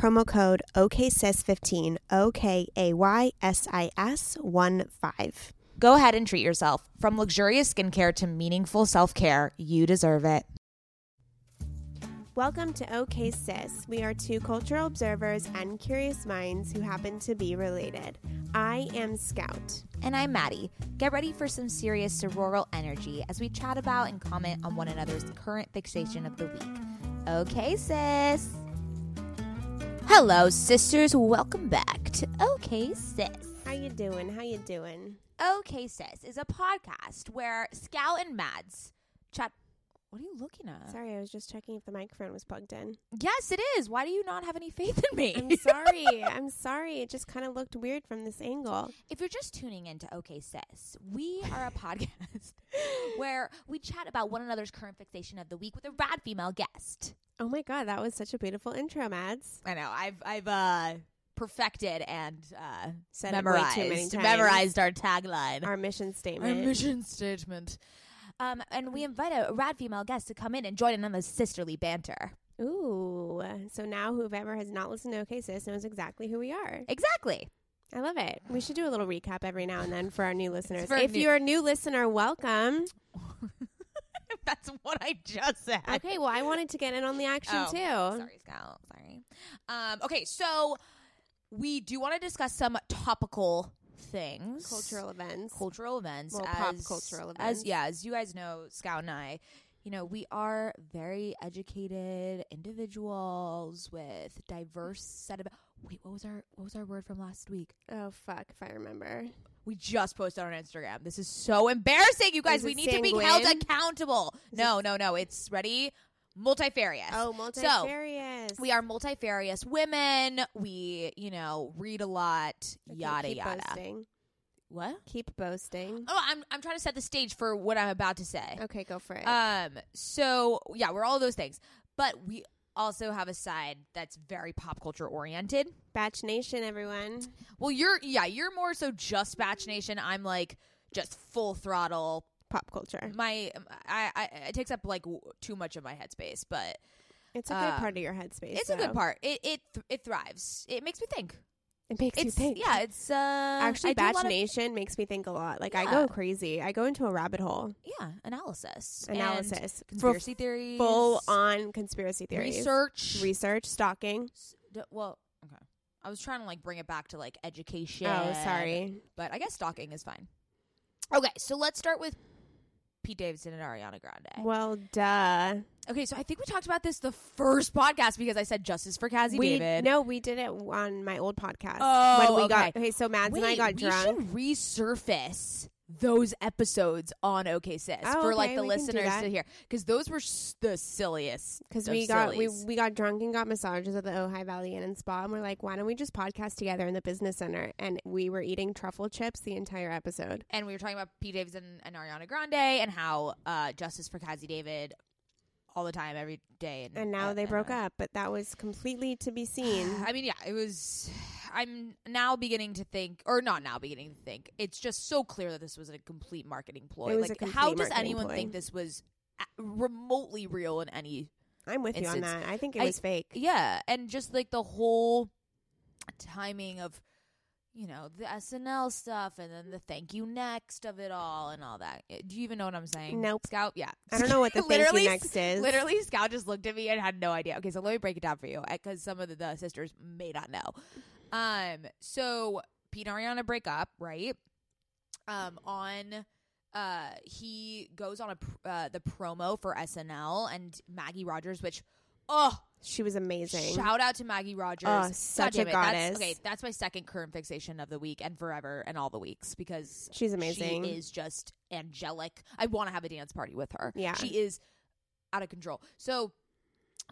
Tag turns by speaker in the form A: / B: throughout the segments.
A: promo code OKSIS15, O K A Y S I S 1 5.
B: Go ahead and treat yourself. From luxurious skincare to meaningful self care, you deserve it.
A: Welcome to OK Sis. We are two cultural observers and curious minds who happen to be related. I am Scout.
B: And I'm Maddie. Get ready for some serious sororal energy as we chat about and comment on one another's current fixation of the week. Okay, sis. Hello, sisters. Welcome back to OK Sis.
A: How you doing? How you doing?
B: OK Sis is a podcast where Scout and Mads chat. What are you looking at?
A: Sorry, I was just checking if the microphone was plugged in.
B: Yes, it is. Why do you not have any faith in me?
A: I'm sorry. I'm sorry. It just kind of looked weird from this angle.
B: If you're just tuning into OK Sis, we are a podcast where we chat about one another's current fixation of the week with a rad female guest.
A: Oh my god, that was such a beautiful intro, Mads.
B: I know. I've I've uh perfected and uh
A: Said
B: memorized
A: it way too many times.
B: memorized our tagline.
A: Our mission statement.
B: Our mission statement. Um, and we invite a rad female guest to come in and join in on the sisterly banter.
A: Ooh. So now whoever has not listened to OK Sis knows exactly who we are.
B: Exactly.
A: I love it. We should do a little recap every now and then for our new listeners.
B: for
A: if
B: new-
A: you're a new listener, welcome.
B: That's what I just said.
A: Okay, well, I wanted to get in on the action
B: Oh,
A: too.
B: Sorry, Scout. Sorry. Um, okay, so we do want to discuss some topical things,
A: Cultural events.
B: cultural events,
A: Well,
B: as,
A: pop cultural events.
B: As yeah, as you guys know, Scout and I, you know, we are very educated individuals with diverse set of. Wait, what was our what was our word from last week?
A: Oh fuck, if I remember.
B: We just posted on Instagram. This is so embarrassing, you guys. We need to be held
A: sanguine?
B: accountable. no, no, no. It's ready. Multifarious.
A: Oh, multifarious.
B: We are multifarious women. We, you know, read a lot.
A: Okay,
B: yada
A: keep
B: yada.
A: Boasting.
B: What?
A: Keep boasting.
B: Oh, I'm I'm trying to set the stage for what I'm about to say.
A: Okay, go for it.
B: Um. So yeah, we're all those things, but we also have a side that's very pop culture oriented.
A: Bach Nation, everyone.
B: Well, you're yeah, you're more so just Bach Nation. I'm like just full throttle.
A: Pop culture.
B: My I, I it takes up like w- too much of my headspace, but
A: It's a good
B: Uh,
A: part of your headspace.
B: it's a good part. It it th- it thrives. It makes me think.
A: It makes you think.
B: yeah. It's uh
A: Actually,
B: I
A: Batch
B: lot of-
A: makes me think a lot. Like I go crazy. I go into a rabbit hole.
B: yeah analysis
A: Analysis.
B: conspiracy theories
A: Full on conspiracy theories.
B: research
A: Research, stalking.
B: S- d- well okay I was trying to like bring it back to like education
A: Oh, sorry.
B: but I guess stalking is fine okay so let's start with Pete Davidson and Ariana Grande
A: Well, duh.
B: okay so I think we talked about this the first podcast because I said justice for Cazzie
A: we
B: David
A: no, we did it on my old podcast.
B: Oh,
A: when we
B: okay.
A: got okay. So Mads and I
B: Wait,
A: got
B: we
A: drunk.
B: should resurface those episodes on OK Sis
A: Oh,
B: for like
A: okay,
B: the listeners to hear because those were s- the silliest.
A: because we got we,
B: sillies.
A: we got drunk and got massages at the Ojai Valley Inn and Spa, and we're like, why don't we just podcast together in the business center? And we were eating truffle chips the entire episode.
B: and we were talking about Pete Davidson and Ariana Grande and how uh, Justice for Cazzie David all the time, every day. And,
A: And now
B: uh,
A: they
B: and,
A: broke
B: uh,
A: up, but that was completely to be seen.
B: I mean, yeah, it was. I'm now beginning to think, or not now beginning to think. It's just so clear that this was a complete marketing ploy. Like,
A: a
B: how does anyone
A: ploy.
B: think this was remotely real in any?
A: I'm with you on that. I think it
B: I-
A: was fake.
B: Yeah, and just like the whole timing of, you know, the SNL stuff, and then the thank you next of it all, and all that. Uh, Do you even know what I'm saying?
A: Nope.
B: Scout. Yeah,
A: I don't know what the thank you next is.
B: Literally, Scout just looked at me and had no idea. Okay, so let me break it down for you because some of the, the sisters may not know. Um, so Pete and Ariana break up, right? Um, on uh, he goes on a pr- uh, the promo for SNL and Maggie Rogers, which oh
A: She was amazing.
B: shout out to Maggie Rogers,
A: Oh, such a
B: it.
A: goddess.
B: That's, okay, that's my second current fixation of the week and forever and all the weeks because
A: She's amazing.
B: She is just angelic. I want to have a dance party with her.
A: Yeah.
B: she is out of control. So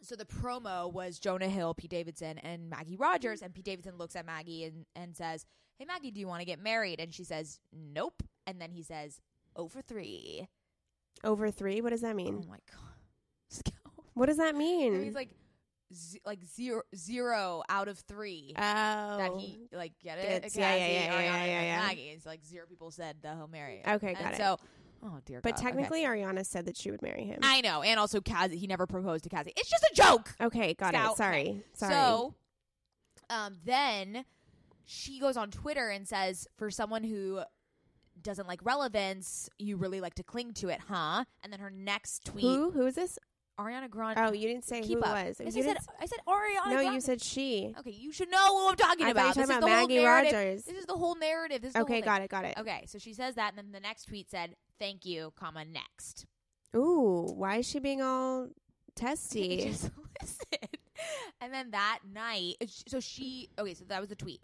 B: so the promo was Jonah Hill, Pete Davidson, and Maggie Rogers. And Pete Davidson looks at Maggie and, and says, Hey, Maggie, do you want to get married? And she says, Nope. And then he says, Over three.
A: Over three? What does that mean?
B: Oh my God.
A: What does that mean?
B: That means like, z- like zero, zero out of three.
A: oh.
B: that he like get it.
A: Gets- yeah, yeah,
B: Cazzie,
A: oh, yeah,
B: yeah,
A: yeah,
B: and
A: yeah.
B: Maggie. It's like zero people said the Hail Mary.
A: Okay,
B: And
A: got it.
B: So, oh dear.
A: but
B: God, okay.
A: technically, Ariana said that she would marry him.
B: I know, and also Cazzie. He never proposed to Cazzie. It's just a joke.
A: okay, got
B: Scout.
A: it. Sorry.
B: Okay.
A: Sorry.
B: So, um, then she goes on Twitter and says, for someone who doesn't like relevance, you really like to cling to it, huh? And then her next tweet,
A: who? Who is this?
B: Ariana Grande.
A: Oh, you didn't say
B: keep
A: who
B: up.
A: it was.
B: Yes, I said, I said Ariana.
A: no, you said she.
B: Okay, you should know who I'm talking
A: I thought you
B: about.
A: were
B: This
A: talking
B: is
A: about Maggie
B: narrative.
A: Rogers.
B: This is the whole narrative. This is
A: Okay,
B: whole
A: got it, got it.
B: Okay, so she says that, and then the next tweet said, "Thank you, comma next."
A: Ooh, why is she being all testy?
B: Just listen. And then that night, so she okay, so that was the tweet.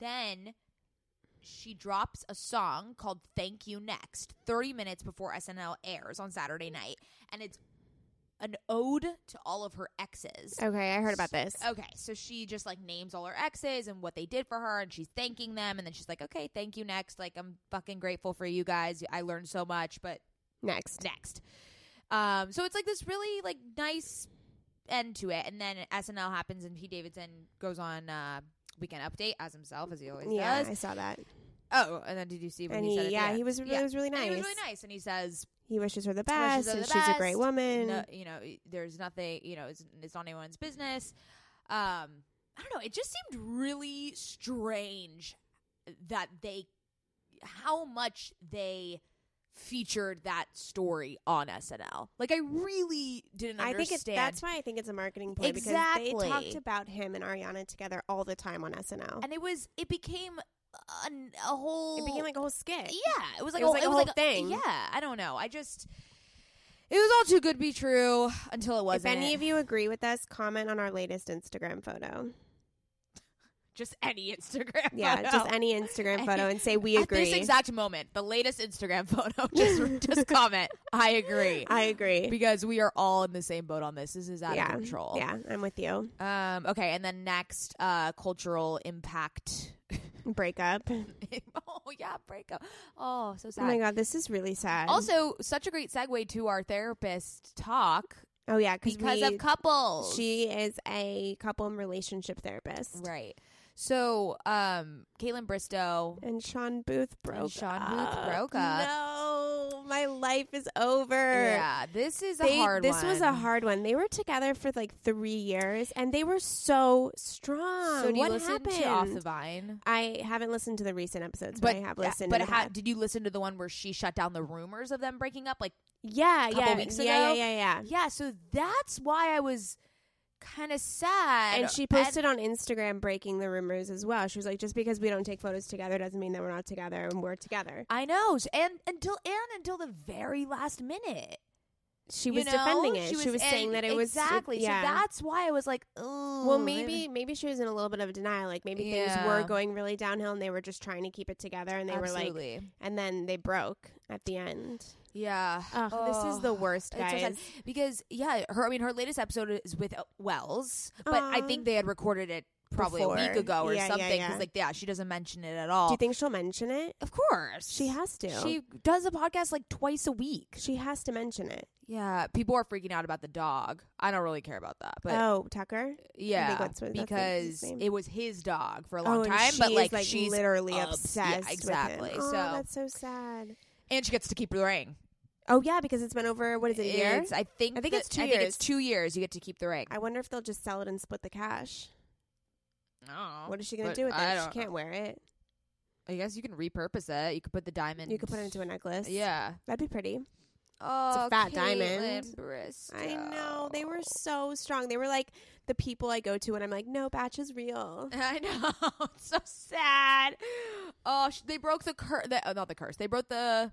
B: Then she drops a song called "Thank You Next" 30 minutes before SNL airs on Saturday night, and it's an ode to all of her exes.
A: okay, I heard about this.
B: Okay, so she just like names all her exes and what they did for her, and she's thanking them, and then she's like, "Okay, thank you, next. Like, I'm fucking grateful for you guys. I learned so much, but
A: Next.
B: next." Um, so it's like this really like nice end to it, and then SNL happens, and Pete Davidson goes on uh, Weekend Update as himself, as he always
A: Yeah,
B: does.
A: I saw that.
B: Oh, and then did you see when
A: And
B: he,
A: he-
B: said? the
A: yeah, he was- it was really
B: And he was
A: nice.
B: really nice, and he says,
A: He wishes her the best,
B: her
A: and
B: the
A: she's a great woman.
B: No, you know, there's nothing. You know, it's, it's not anyone's business. Um, I don't know. It just seemed really strange that they, how much they featured that story on SNL. Like, I really didn't
A: I
B: understand.
A: think it's, that's why I think it's a marketing play because
B: Exactly.
A: they talked about him and Ariana together all the time on SNL.
B: and it was. It became a, a whole.
A: it became like a whole skit.
B: Yeah, it was like
A: It was
B: a,
A: like a
B: it was
A: whole
B: like
A: thing.
B: Yeah, I don't know. I just. It was all too good to be true until it wasn't.
A: If any of you agree with us, comment on our latest Instagram photo.
B: Just any Instagram.
A: Yeah,
B: photo.
A: just any Instagram photo and say we
B: At
A: agree.
B: this exact moment, the latest Instagram photo, just just comment. I agree.
A: I agree.
B: because we are all in the same boat on this. This is out
A: yeah,
B: of control.
A: yeah, I'm with you.
B: Um. Okay, and then next, uh, cultural impact.
A: Breakup.
B: oh yeah, breakup. Oh, so sad.
A: Oh my god, this is really sad.
B: Also, such a great segue to our therapist talk
A: oh yeah,
B: because
A: we,
B: of couples.
A: she is a couple and relationship therapist,
B: right. So, um, Kaitlyn Bristowe.
A: and Shawn Booth broke.
B: Shawn Booth
A: up.
B: broke up.
A: No, my life is over.
B: Yeah, this is a hard
A: this was a hard one. They were together for like three years, and they were so strong.
B: So do you
A: what
B: listen
A: happened?
B: to Off the Vine?
A: I haven't listened to the recent episodes, but, I have listened.
B: But ha- did you listen to the one where she shut down the rumors of them breaking up? Like,
A: yeah,
B: couple
A: yeah,
B: weeks
A: yeah,
B: ago?
A: yeah, yeah, yeah.
B: yeah. So that's why I was kind of sad.
A: And she posted on Instagram breaking the rumors as well. She was like, "Just because we don't take photos together doesn't mean that we're not together, and we're together."
B: I know, and until and until the very last minute,
A: She
B: you
A: was
B: know?
A: defending it. She was,
B: and-
A: saying that it was
B: exactly.
A: Yeah.
B: So that's why I was like, oh,
A: well, maybe maybe she was in a little bit of a denial. Like maybe things were going really downhill, and they were just trying to keep it together. And they were like, and then they broke at the end.
B: Yeah.
A: Oh, this is the worst,
B: It's so because yeah, her. I mean, her latest episode is with Wells, but I think they had recorded it probably a week ago or
A: Yeah, yeah,
B: something. Because
A: yeah.
B: like, yeah, she doesn't mention it at all.
A: Do you think she'll mention it?
B: of course,
A: She has to.
B: She does a podcast like twice a week.
A: She has to mention it.
B: Yeah, people are freaking out about the dog. I don't really care about that, but
A: oh, Tucker.
B: yeah,
A: his
B: because it was his dog for a
A: oh,
B: long
A: and
B: time. But like,
A: like
B: she's
A: literally
B: obs-
A: obsessed.
B: Yeah,
A: with him.
B: exactly.
A: Oh,
B: so
A: that's so sad.
B: and she gets to keep the ring.
A: Oh yeah, because it's been over. What is it? A year?
B: It's, I think.
A: I think
B: that-
A: it's two
B: I think
A: years.
B: it's two years. You get to keep the ring.
A: I wonder if they'll just sell it and split the cash.
B: Oh,
A: What is she gonna do with it? She can't
B: know.
A: wear it.
B: I guess you can repurpose it. You could put the diamond.
A: You could put it into a necklace.
B: Yeah.
A: that'd be pretty.
B: Oh, it's a oh,
A: fat
B: Kaitlyn
A: diamond.
B: Bristowe.
A: I know they were so strong. They were like the people I go to and I'm like, no, Bach is real.
B: I know. It's so sad. Oh, sh- they broke the curse. The, oh, not the curse. They broke the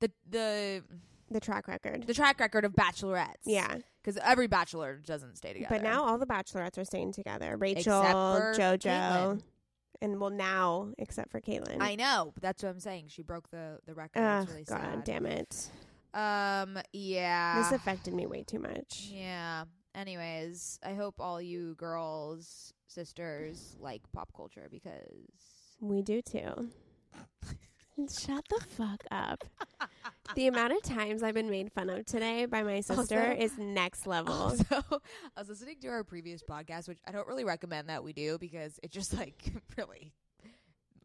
B: the the
A: The track record.
B: the track record of bachelorettes.
A: yeah,
B: because every bachelor doesn't stay together.
A: but now all the bachelorettes are staying together. Rachel,
B: for
A: JoJo,
B: Kaitlyn.
A: and well now except for Kaitlyn.
B: I know. But that's what I'm saying. She broke the the record.
A: Ugh,
B: it's really
A: God
B: sad.
A: damn it!
B: Um. Yeah.
A: this affected me way too much.
B: Yeah. Anyways, I hope all you girls, sisters, like pop culture because
A: We do too. Shut the fuck up. the amount of times I've been made fun of today by my sister
B: Also-
A: is next level.
B: Also, I was listening to our previous podcast, which I don't really recommend that we do because it just like really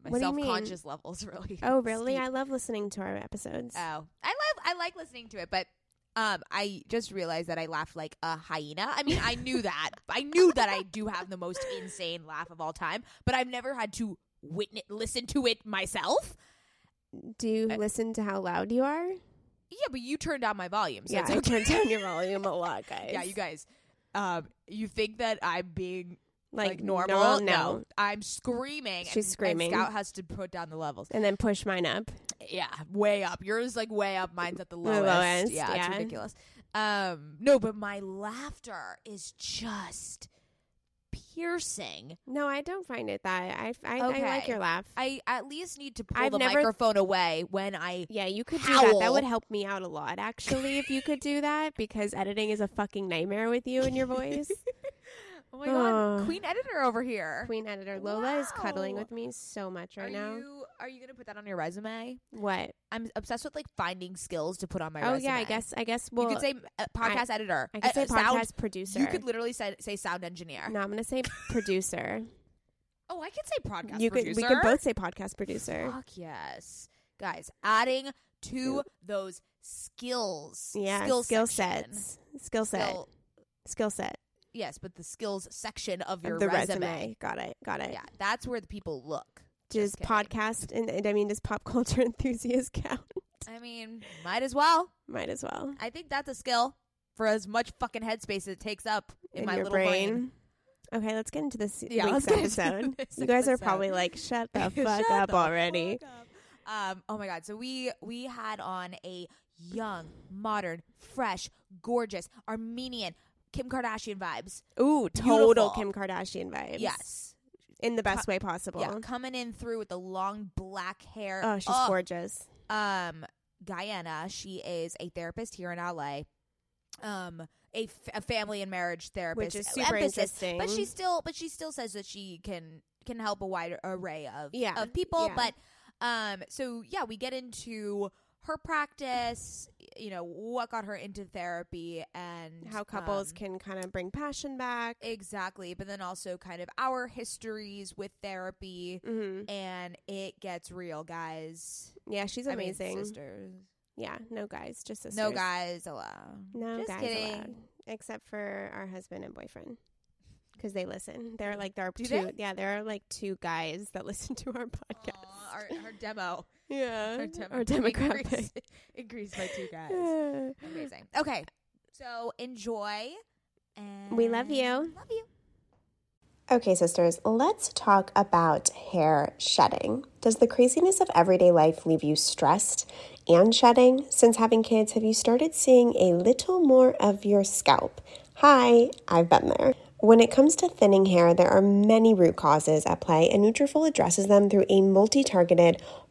B: my
A: What
B: self conscious levels really.
A: oh, really?
B: steep.
A: I love listening to our episodes.
B: oh, I love I like listening to it, but um, I just realized that I laugh like a hyena. I mean, I knew that. I knew that I do have the most insane laugh of all time, but I've never had to witness listen to it myself.
A: Do you
B: I-
A: listen to how loud you are?
B: Yeah, but you turned down my volume, so
A: yeah,
B: it's
A: I
B: okay.
A: turned down your volume a lot, guys.
B: Yeah, you guys. Um, you think that I'm being
A: like,
B: like, normal?
A: No,
B: I'm screaming.
A: She's
B: and-
A: screaming.
B: And Scout has to put down the levels.
A: And then push mine up.
B: Yeah, way up. Yours like way up. Mine's at the lowest.
A: lowest,
B: yeah,
A: yeah.
B: it's ridiculous. Um, no, but my laughter is just piercing.
A: No, I don't find it that. I, I, I like your laugh.
B: I at least need to pull
A: I've
B: the
A: never-
B: microphone away when I.
A: yeah, you could do that. That would help me out a lot, actually, if you could do that, because editing is a fucking nightmare with you and your voice.
B: Oh my god. Queen Editor over here.
A: Queen editor Lola is cuddling
B: Wow.
A: with me so much right
B: are
A: now.
B: you are you gonna put that on your resume?
A: What?
B: I'm obsessed with like finding skills to put on my
A: oh
B: resume.
A: yeah, I guess. I guess. Well,
B: you could say uh, podcast editor.
A: I could say
B: uh, sound-
A: podcast producer.
B: You could literally say, say sound engineer.
A: no, I'm gonna say producer.
B: Oh, I could say podcast
A: you could.
B: producer.
A: We could both say podcast producer.
B: Fuck yes, guys. Adding to those skills.
A: Yeah,
B: skill,
A: skill
B: section.
A: sets, skill set,
B: Skill-
A: skill set
B: yes, but the skills section of your
A: the
B: resume.
A: resume. Got it. Got it.
B: Yeah, that's where the people look.
A: Does
B: Just kidding.
A: podcast and, and I mean, does pop culture enthusiast count?
B: I mean, might as well.
A: Might as well.
B: I think that's a skill for as much fucking headspace as it takes up in, my little brain.
A: Okay, let's get into this
B: Yeah,
A: week's
B: let's get into
A: episode.
B: this
A: you guys are probably like, shut the fuck
B: Shut
A: up
B: the
A: already.
B: fuck up. Um, oh my god! So we we had on a young, modern, fresh, gorgeous Armenian Kim Kardashian vibes.
A: Ooh, total
B: Beautiful.
A: Kim Kardashian vibes.
B: Yes,
A: in the best way possible.
B: yeah, coming in through with the long black hair.
A: Oh, she's
B: Ugh.
A: gorgeous.
B: Um, Gayane. She is a therapist here in LA. Um, a, f- a family and marriage therapist,
A: Which is super
B: emphasis,
A: interesting.
B: But she still, but she still says that she can can help a wide array of
A: Yeah,
B: of people.
A: yeah.
B: But um, so yeah, we get into her practice. You know what got her into therapy and
A: How couples
B: um,
A: can kind of bring passion back.
B: exactly, but then also kind of our histories with therapy.
A: hmm
B: And it gets real, guys.
A: Yeah, she's
B: I mean,
A: amazing.
B: sisters.
A: yeah, no guys, just sisters.
B: No guys allowed.
A: No
B: Just
A: guys
B: kidding.
A: allowed, except for our husband and boyfriend, because they listen. They're like there are
B: Do
A: two.
B: they?
A: Yeah, there are like two guys that listen to our podcast.
B: Aw, our, our demo.
A: Yeah,
B: Our, demo
A: our demographic.
B: Increased, increased by two guys.
A: Yeah.
B: Amazing. Okay. So enjoy. And
A: We love you.
B: Love you.
C: Okay, sisters, let's talk about hair shedding. Does the craziness of everyday life leave you stressed and shedding? Since having kids, have you started seeing a little more of your scalp? Hi, I've been there. When it comes to thinning hair, there are many root causes at play, and Nutrafol addresses them through a multi-targeted,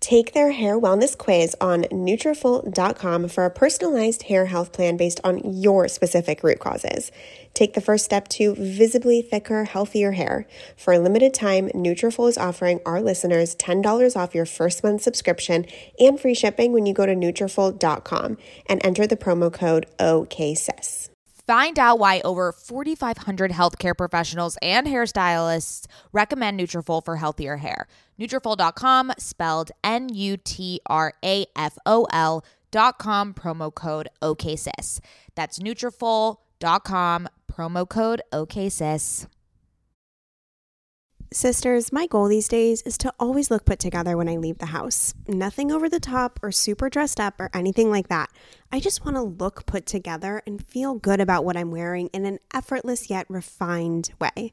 C: Take their hair wellness quiz on Nutrafol.com for a personalized hair health plan based on your specific root causes. Take the first step to visibly thicker, healthier hair. For a limited time, Nutrafol is offering our listeners $10 off your first month subscription and free shipping when you go to Nutrafol.com and enter the promo code OKSIS.
B: Find out why over 4,500 healthcare professionals and hairstylists recommend Nutrafol for healthier hair. Nutrafol.com, spelled N-U-T-R-A-F-O-L dot com, promo code OKSIS. That's Nutrafol.com, promo code OKSIS.
A: Sisters, my goal these days is to always look put together when I leave the house. Nothing over the top or super dressed up or anything like that. I just want to look put together and feel good about what I'm wearing in an effortless yet refined way.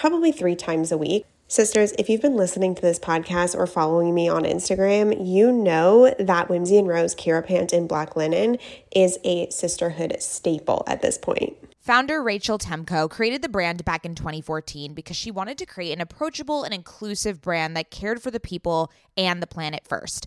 C: probably three times a week. Sisters, if you've been listening to this podcast or following me on Instagram, you know that Whimsy and Rose Kira Pant in black linen is a sisterhood staple at this point.
B: Founder Rachel Temko created the brand back in 2014 because she wanted to create an approachable and inclusive brand that cared for the people and the planet first.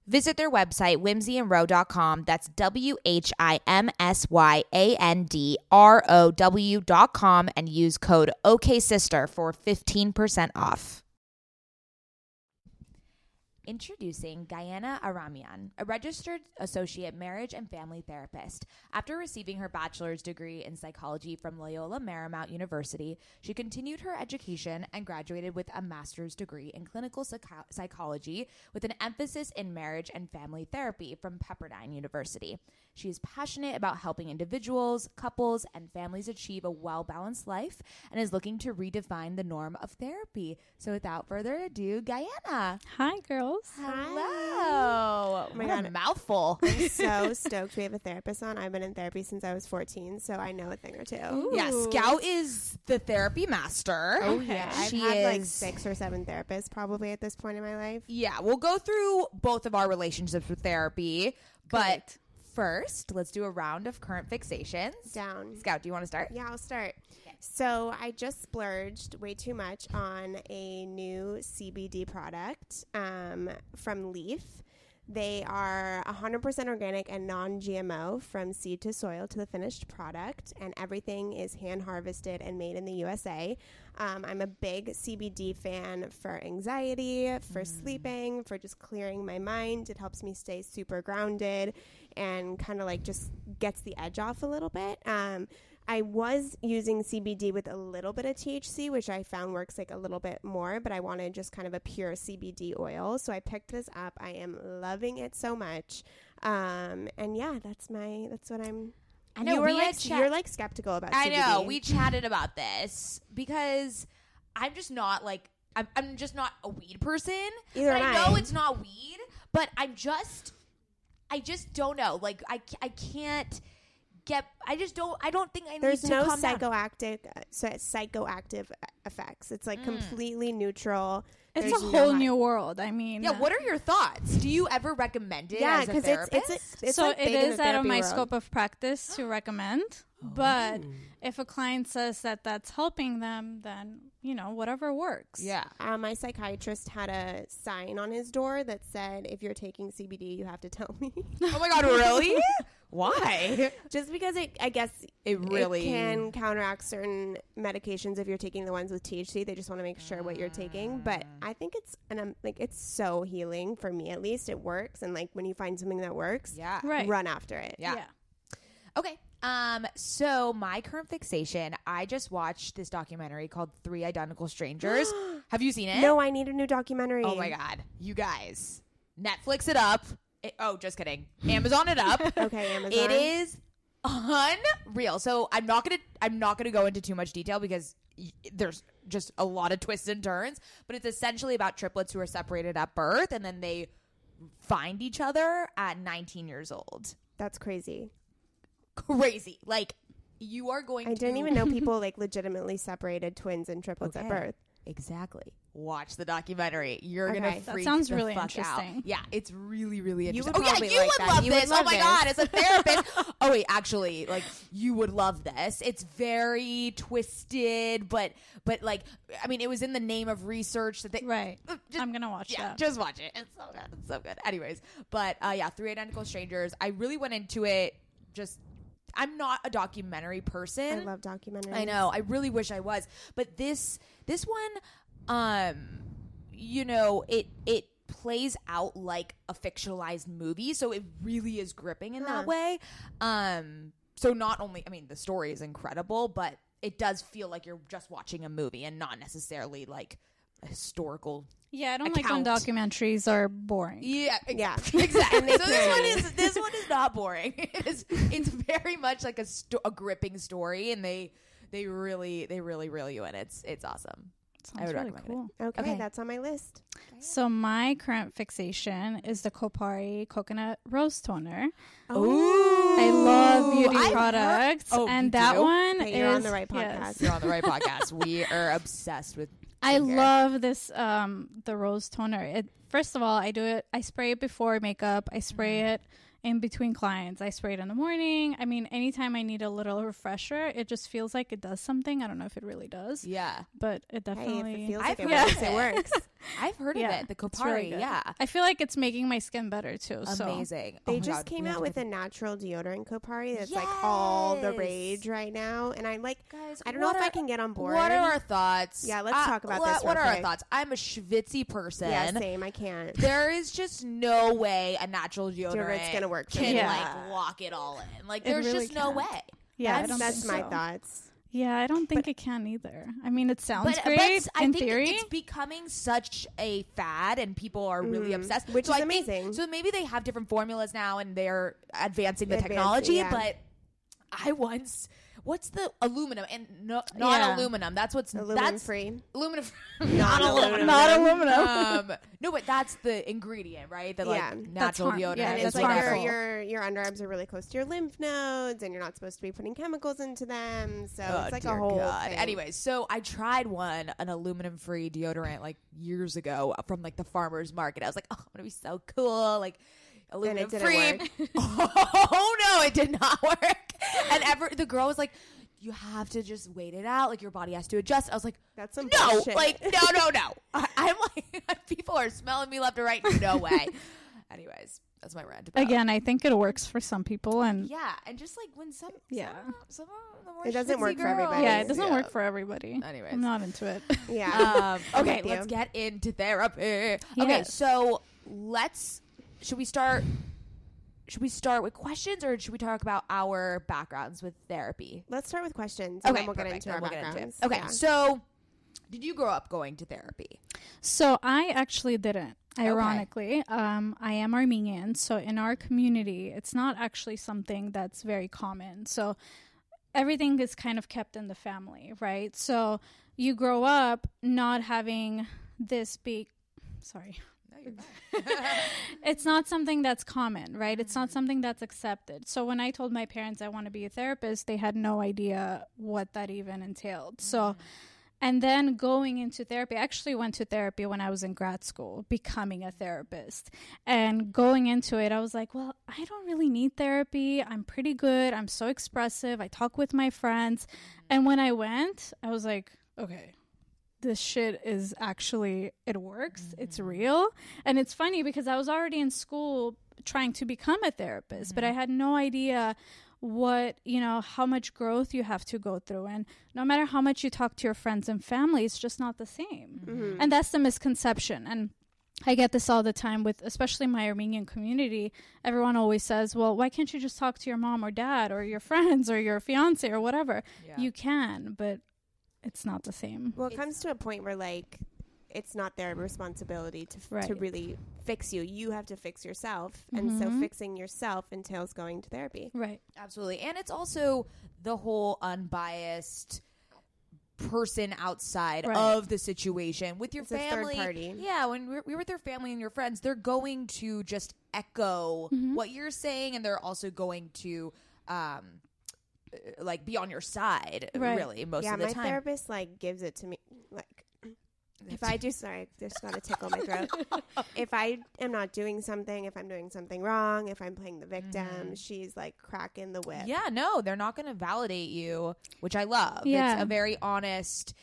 B: Visit their website, whimsyandrow.com. That's W H I M S Y A N D R O W.com and use code OKSister for 15% off. Introducing Gayane Aramyan, a registered associate marriage and family therapist. After receiving her bachelor's degree in psychology from Loyola Marymount University, she continued her education and graduated with a master's degree in clinical psycho- psychology with an emphasis in marriage and family therapy from Pepperdine University. She is passionate about helping individuals, couples, and families achieve a well balanced life and is looking to redefine the norm of therapy. So, without further ado, Gayane.
D: Hi, girls.
B: Hello. Oh
A: my
B: What a
A: God.
B: mouthful.
A: I'm so stoked we have a therapist on. I've been in therapy since I was 14, so I know a thing or two.
B: yeah, Scout is the therapy master.
A: Oh, yeah. I've
B: She
A: had like six or seven therapists probably at this point in my life.
B: Yeah, we'll go through both of our relationships with therapy, but
D: Great.
B: First, let's do a round of current fixations.
A: Down.
B: Scout, do you want to start?
A: Yeah, I'll start. So I just splurged way too much on a new CBD product um, from Leaf. They are 100% organic and non GMO from seed to soil to the finished product, and everything is hand harvested and made in the USA. Um, I'm a big CBD fan for anxiety, for sleeping, for just clearing my mind. It helps me stay super grounded and kind of like just gets the edge off a little bit. Um, I was using CBD with a little bit of THC, which I found works like a little bit more, but I wanted just kind of a pure CBD oil. So I picked this up. I am loving it so much. Um, and yeah, that's my that's what I'm
B: I know
A: you were
B: we
A: like you're like skeptical about
B: I
A: CBD.
B: know we chatted about this because I'm just not like I'm, I'm just not a weed person.
A: Either
B: I know
A: I.
B: it's not weed, but I'm just I just don't know. Like I I can't get. I just don't. I don't think I need
A: There's
B: to
A: no
B: calm down.
A: psychoactive uh, so psychoactive effects. It's like completely neutral.
D: It's
A: There's
D: a whole
A: hi-
D: new world. I mean,
B: Yeah. What are your thoughts? Do you ever recommend it?
A: Yeah, because it's it's
B: therapist?
A: a, it's
D: so
A: like
D: it
A: big in
D: is
A: the
D: out of my
A: world.
D: scope of practice to recommend. But if a client says that that's helping them, then you know whatever works.
B: yeah.
A: Uh, my psychiatrist had a sign on his door that said, "If you're taking CBD, you have to tell me."
B: Oh my god, really? Why?
A: Just because it, I guess,
B: It really
A: it can counteract certain medications if you're taking the ones with THC. They just want to make sure what you're taking. But I think it's and I'm like it's so healing for me. At least it works. And like when you find something that works,
B: Yeah.
D: Right.
A: run after it.
B: Yeah. Okay. Um, so my current fixation, I just watched this documentary called Three Identical Strangers. Have you seen it?
A: No, I need a new documentary.
B: Oh my god. You guys. Netflix it up. It- oh, just kidding. Amazon it up.
A: Okay, Amazon.
B: It is unreal. So I'm not gonna I'm not gonna go into too much detail because y- there's just a lot of twists and turns. But it's essentially about triplets who are separated at birth and then they find each other at 19 years old.
A: That's crazy.
B: Crazy. Like you are going.
A: I
B: to
A: didn't even know people like legitimately separated twins and triplets at
B: Okay.
A: birth.
B: Exactly. Watch the documentary. You're
A: Okay.
B: gonna
A: That
B: freak
D: sounds
B: the
D: really
B: fuck
D: interesting.
B: Out. Yeah, it's really, really interesting. oh yeah, you
A: like
B: would
A: that.
B: love
A: You would
B: this.
A: love
B: oh my
A: this.
B: god, as a therapist. oh wait, actually, like you would love this. It's very twisted, but but like I mean, it was in the name of research that they
D: Right.
B: Uh, just-
D: I'm gonna watch
B: yeah,
D: that.
B: just watch it. It's so good. It's so good. Anyways, but uh, yeah, Three Identical Strangers. I really went into it just. I'm not a documentary person.
A: I love documentaries.
B: I know. I really wish I was. But this this one um you know, it it plays out like a fictionalized movie, so it really is gripping in
A: Huh.
B: that way. Um so not only I mean the story is incredible, but it does feel like you're just watching a movie and not necessarily like a historical
D: Yeah, I don't like when documentaries are boring.
B: yeah,
A: Yeah.
B: exactly. So this one is this one is not boring. It's it's very much like a sto- a gripping story, and they they really they really reel you in. It's it's awesome. I would
D: really
B: recommend
D: cool.
A: Okay,
B: Okay.
A: that's on my list.
D: So my current fixation is the Kopari coconut rose toner.
B: Ooh,
D: I love beauty
B: I've heard-
D: products,
B: Oh,
D: and that
B: do?
D: one
A: Okay,
D: is
A: you're on the right
D: yes.
A: podcast.
B: You're on the right podcast. We are obsessed with.
D: I
B: skincare.
D: love this um the rose toner. It first of all, I do it I spray it before makeup. I spray
B: Mm-hmm.
D: it in between clients. I spray it in the morning. I mean, anytime I need a little refresher, it just feels like it does something. I don't know if it really does,
B: Yeah,
D: but it
A: Hey,
D: definitely
A: if it feels
B: I've
A: like it
B: heard
A: works, it
B: it.
A: works.
B: I've heard
D: Yeah,
B: of it. The
D: it's really
B: Kopari. yeah,
D: I feel like it's making my skin better too.
B: Amazing. Oh
A: They
B: my
A: just
B: God,
A: came out with a natural deodorant Kopari that's like all the rage right now, and I'm like,
B: Guys,
A: I don't know
B: what
A: if I can get on board.
B: What are our thoughts?
A: Yeah, let's
B: Uh,
A: talk about
B: what-
A: this
B: What
A: real
B: are our thoughts? I'm a schwitzy person.
A: yeah, same. I can't.
B: There is just no way a natural deodorant
A: Deodorant's gonna work for
B: can
A: me.
D: Yeah.
B: like lock it all in. Like
D: It
B: there's
D: really
B: just no
D: can't.
B: way.
D: yeah,
A: that's that's
D: think
A: my thoughts.
D: Yeah, I don't think it can either. I mean, it sounds
B: But,
D: great
B: but I
D: in
B: think
D: theory.
B: it's becoming such a fad, and people are really
A: Mhm.
B: obsessed,
A: Which
B: so
A: is
B: I think-
A: amazing.
B: so maybe they have different formulas now, and they're advancing the
A: Advancing,
B: technology.
A: yeah.
B: But I once, what's the aluminum and no, not
D: Yeah.
B: aluminum? That's what's
A: Aluminum
B: that's
A: free.
B: aluminum,
A: Not aluminum.
D: Not aluminum.
B: um, no, but that's the ingredient, right? The like
D: That's
B: natural
D: harm-
B: deodorant.
D: yeah,
B: is
A: it's like your, your your underarms are really close to your lymph nodes, and you're not supposed to be putting chemicals into them. So
B: Oh,
A: it's like
B: dear
A: a whole
B: God.
A: thing.
B: Anyways, so I tried one, an aluminum free deodorant, like years ago from like the farmer's market. I was like, oh, I'm gonna be so cool, like aluminum
A: didn't
B: free. oh no, it did not work. And ever the girl was like, you have to just wait it out, like your body has to adjust. I was like,
A: That's some
B: no,
A: bullshit.
B: like no, no, no. I, I'm like, people are smelling me left and right. No way. Anyways, that's my rant. About
D: Again, I think it works for some people, and
B: yeah, and just like when some,
D: Yeah.
B: some, some the more
A: It doesn't
B: schwitzy
A: work for everybody.
D: yeah, it doesn't
B: Yeah.
D: work for everybody.
B: Anyways.
D: I'm not into it.
A: yeah.
B: Um, okay, let's get into therapy. Okay, so let's. Should we start? Should we start with questions, or should we talk about our backgrounds with therapy?
A: Let's start with questions, and
B: Okay,
A: then we'll get into our
B: we'll get into it.
A: backgrounds.
B: Okay,
A: Yeah.
B: so did you grow up going to therapy?
D: So I actually didn't. Ironically, um, I am Armenian, so in our community, it's not actually something that's very common. So everything is kind of kept in the family, right? So you grow up not having this big. Sorry. it's not something that's common, right? It's not mm-hmm. something that's accepted. So when I told my parents I want to be a therapist, they had no idea what that even entailed. So mm-hmm. and then going into therapy, I actually went to therapy when I was in grad school, becoming a therapist. And going into it, I was like, well, I don't really need therapy. I'm pretty good. I'm so expressive. I talk with my friends. Mm-hmm. And when I went, I was like, okay, this shit is actually, it works. It's real. And it's funny because I was already in school trying to become a therapist, but I had no idea what you know how much growth you have to go through and no matter how much you talk to your friends and family it's just not the same
A: Mm-hmm.
D: and that's the misconception and I get this all the time with especially my Armenian community. Everyone always says, "Well, why can't you just talk to your mom or dad or your friends or your fiance or whatever?" You can, but it's not the same.
A: Well, it comes to a point where like it's not their responsibility to f- to really fix you. You have to fix yourself, and so
D: Mhm.
A: fixing yourself entails going to therapy.
D: Right.
B: Absolutely. And it's also the whole unbiased person outside
D: Right.
B: of the situation with your
A: It's a third
B: family.
A: party.
B: Yeah, when we're, we're with your family and your friends, they're going to just echo
D: Mhm.
B: what you're saying and they're also going to um like be on your side
D: Right.
B: really most
A: yeah,
B: of the
A: my
B: time.
A: My therapist like gives it to me like if I do sorry, just got to tickle my throat. if I am not doing something, if I'm doing something wrong, if I'm playing the victim,
B: Mm-hmm.
A: she's like cracking the whip.
B: Yeah, no, they're not going to validate you, which I love.
D: Yeah.
B: It's a very honest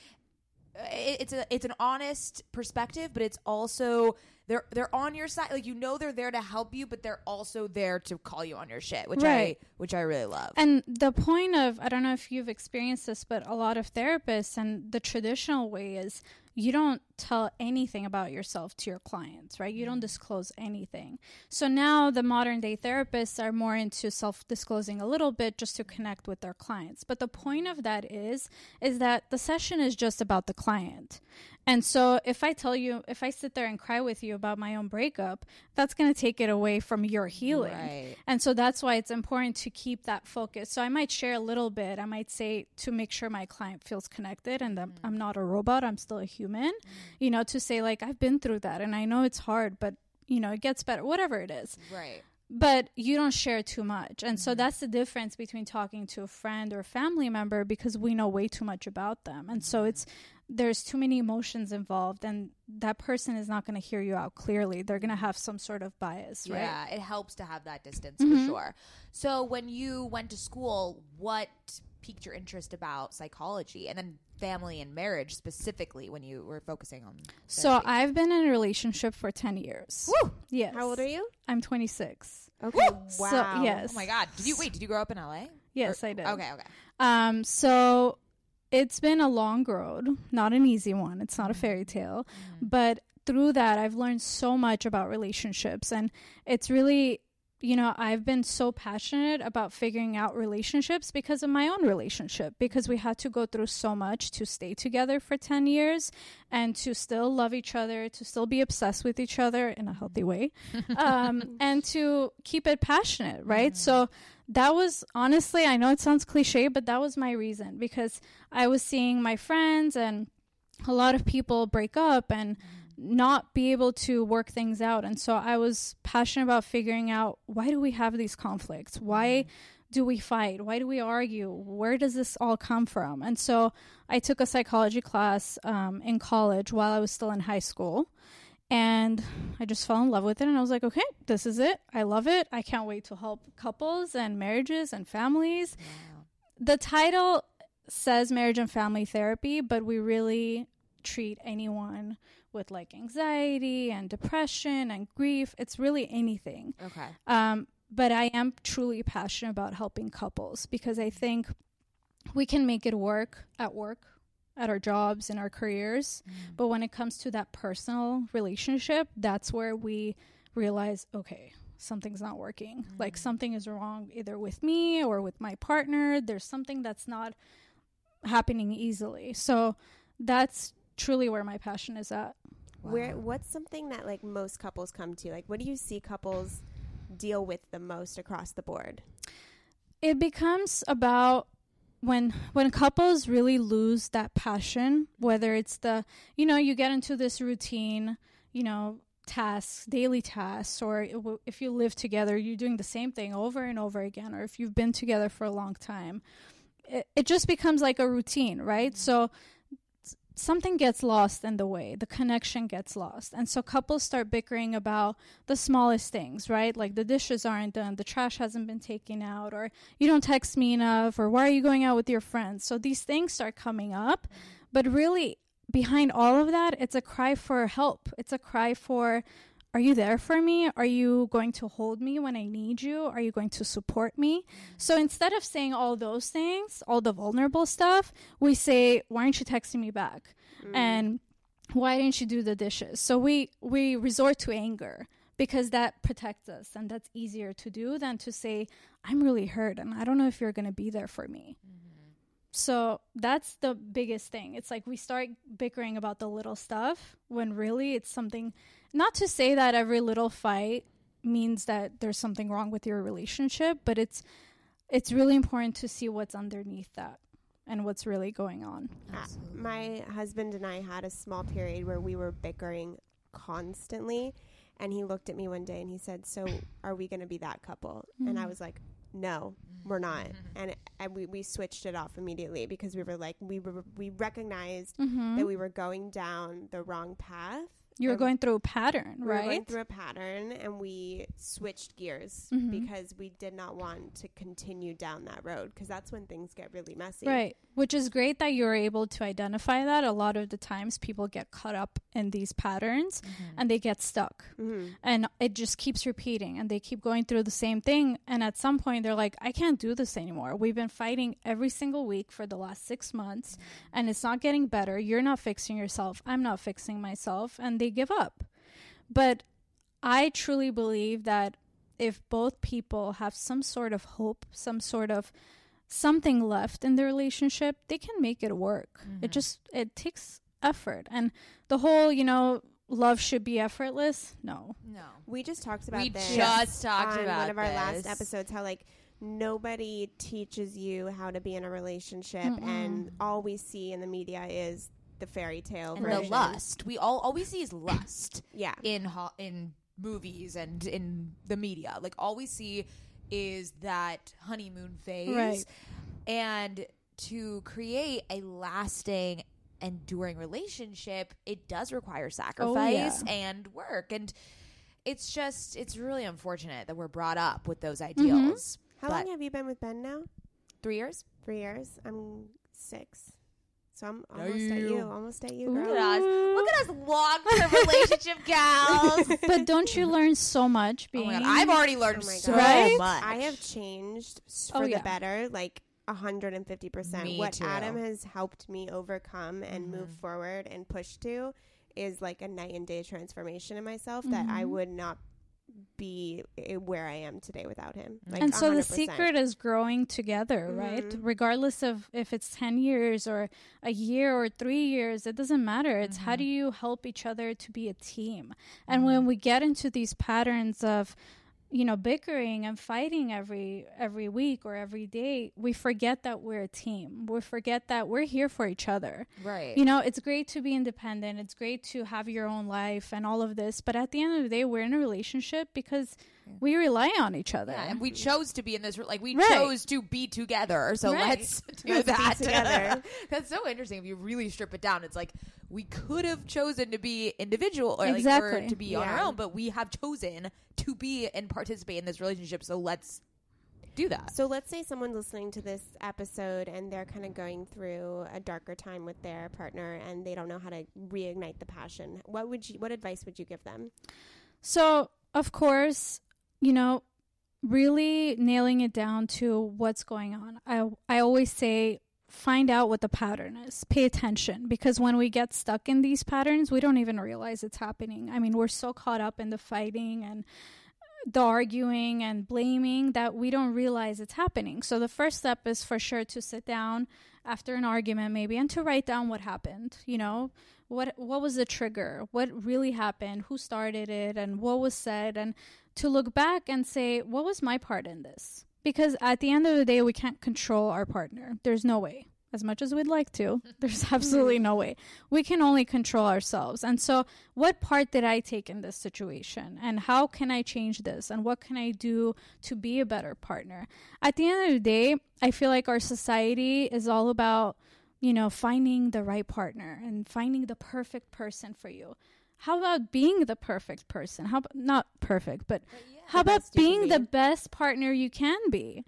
B: it- it's a it's an honest perspective, but it's also they're they're on your side. Like you know they're there to help you, but they're also there to call you on your shit, which
D: Right.
B: I which I really love.
D: And the point of, I don't know if you've experienced this, but a lot of therapists and the traditional way is you don't tell anything about yourself to your clients, right? You don't mm. disclose anything. So now the modern day therapists are more into self disclosing a little bit just to connect with their clients. But the point of that is, is that the session is just about the client. And so if I tell you, if I sit there and cry with you about my own breakup, that's going to take it away from your healing.
B: Right.
D: And so that's why it's important to keep that focus. So I might share a little bit. I might say to make sure my client feels connected and that I'm mm. not a robot, I'm still a human, you know, to say, like, I've been through that and I know it's hard, but, you know, it gets better, whatever it is
B: Right.
D: but you don't share too much. And so that's the difference between talking to a friend or family member because we know way too much about them. And so it's there's too many emotions involved and that person is not going to hear you out clearly. They're going to have some sort of bias, right?
B: Yeah, it helps to have that distance
D: Mm-hmm.
B: for sure. So when you went to school, what piqued your interest about psychology and then family and marriage specifically when you were focusing on
D: So? I've been in a relationship for 10 years.
B: Woo!
D: Yes.
A: How old are you?
D: I'm 26.
A: Okay.
B: Woo!
A: Wow.
D: So, yes.
B: Oh my god. Did you wait, did you grow up in LA?
D: Yes,
B: Or-
D: I did.
B: Okay, okay.
D: Um, so it's been a long road, not an easy one. It's not a fairy tale, but through that, I've learned so much about relationships, and it's really, you know, I've been so passionate about figuring out relationships because of my own relationship, because we had to go through so much to stay together for 10 years and to still love each other, to still be obsessed with each other in a healthy way, um, and to keep it passionate, right? So, that was honestly, I know it sounds cliche, but that was my reason because I was seeing my friends and a lot of people break up and not be able to work things out. And so I was passionate about figuring out why do we have these conflicts? Why do we fight? Why do we argue? Where does this all come from? And so I took a psychology class um, in college while I was still in high school. And I just fell in love with it. And I was like, okay, this is it. I love it. I can't wait to help couples and marriages and families. The title says marriage and family therapy, but we really treat anyone with like anxiety and depression and grief. It's really anything.
B: Okay.
D: Um, but I am truly passionate about helping couples because I think we can make it work at work, at our jobs, in our careers. But when it comes to that personal relationship, that's where we realize, okay, something's not working. Like something is wrong either with me or with my partner. There's something that's not happening easily. So that's truly where my passion is at.
A: Where what's something that like most couples come to? Like what do you see couples deal with the most across the board?
D: it becomes about when when couples really lose that passion whether it's the you know you get into this routine you know tasks daily tasks or if you live together you're doing the same thing over and over again or if you've been together for a long time it, it just becomes like a routine right mm-hmm. so s- something gets lost in the way the connection gets lost. And so couples start bickering about the smallest things right? Like the dishes aren't done the trash hasn't been taken out or you don't text me enough or why are you going out with your friends? So these things start coming up. Mm-hmm. But really behind all of that it's a cry for help. It's a cry for are you there for me? Are you going to hold me when i need you? Are you going to support me? Mm-hmm. So instead of saying all those things all the vulnerable stuff we say why aren't you texting me back? Mm. And why didn't you do the dishes? So we we resort to anger because that protects us and that's easier to do than to say i'm really hurt and i don't know if you're going to be there for me mm-hmm. So that's the biggest thing it's like we start bickering about the little stuff when really it's something not to say that every little fight means that there's something wrong with your relationship but it's it's really important to see what's underneath that and what's really going on
A: Uh, my husband and I had a small period where we were bickering constantly. And he looked at me one day and he said, So are we going to be that couple? And I was like, No, we're mm-hmm. not. Mm-hmm. And, and we, we switched it off immediately because we were like, we, were, we recognized mm-hmm. that we were going down the wrong path.
D: You were
A: Um,
D: going through a pattern
A: we were going
D: right
A: through a pattern and we switched gears
D: Mhm.
A: because we did not want to continue down that road because that's when things get really messy.
D: Right. Which is great that you're able to identify that. A lot of the times people get caught up in these patterns and they get stuck.
A: Mhm.
D: And it just keeps repeating and they keep going through the same thing. And at some point, they're like, I can't do this anymore. We've been fighting every single week for the last six months and it's not getting better. You're not fixing yourself. I'm not fixing myself. And they give up. But I truly believe that if both people have some sort of hope, some sort of something left in their relationship, they can make it work. It mm-hmm. just it takes effort. And the whole, you know, love should be effortless. No.
B: No.
A: We just talked about
B: We
A: this
B: just talked
A: on
B: about
A: one of our last episodes how like nobody teaches you how to be in a relationship and all we see in the media is the fairy tale
B: And
A: version.
B: the lust. We all all we see is lust.
A: Yeah.
B: in ho- in movies and in the media. Like all we see is that honeymoon phase.
D: Right.
B: And to create a lasting enduring relationship, it does require oh, sacrifice and work. And it's just it's really unfortunate that we're brought up with those mm-hmm. ideals.
A: How long have you been with Ben now?
B: 3 years?
A: Three years. I'm six. So I'm almost at you. Almost at you,
B: Look at us. Look at us long-term relationship gals.
D: but don't you learn so much
B: Oh my God. I've already learned
A: Oh my
B: so
D: Right?
B: much.
A: I have changed s-
D: Oh,
A: for
D: yeah.
A: the better, like 150%.
B: Me
A: what
B: too.
A: Adam has helped me overcome and move
B: Mm-hmm.
A: forward and push to is like a night and day transformation in myself that I
B: Mm-hmm.
A: would not be where I am today without him. Mm-hmm. Like
D: and so the
A: 100%.
D: secret is growing together, mm-hmm. right?
A: Mhm.
D: Regardless of if it's 10 years or a year or 3 years, it doesn't matter. It's how mm-hmm. do you help each other to be a team? And when we get into these patterns of you know bickering and fighting every every week or every day we forget that we're a team. We forget that we're here for each other.
B: Right.
D: you know it's great to be independent. It's great to have your own life and all of this. But at the end of the day we're in a relationship because we rely on each other
B: Yeah, and we mm-hmm. chose to be in this. Like we
D: Right.
B: chose to be together. So
D: Right.
B: let's do
A: Let's
B: that
A: together.
B: That's so interesting. If you really strip it down, it's like we could have chosen to be individual or like or
D: Exactly.
B: to be on our own, but we have chosen to be and participate in this relationship. So let's do that.
A: So let's say someone's listening to this episode and they're kind of going through a darker time with their partner and they don't know how to reignite the passion. What would you what advice would you give them?
D: So, of course, you know, really nailing it down to what's going on. I I always say find out what the pattern is. Pay attention because when we get stuck in these patterns, we don't even realize it's happening. I mean, we're so caught up in the fighting and the arguing and blaming that we don't realize it's happening. So the first step is for sure to sit down after an argument maybe and to write down what happened, you know, what what was the trigger? What really happened? Who started it and what was said and to look back and say what was my part in this? Because at the end of the day we can't control our partner. There's no way. As much as we'd like to, there's absolutely no way. We can only control ourselves. And so, what part did I take in this situation? And how can I change this? And what can I do to be a better partner? At the end of the day, I feel like our society is all about, you know, finding the right partner and finding the perfect person for you. How about being the perfect person? How about not perfect, but how about
A: best you
D: being the best partner you can be?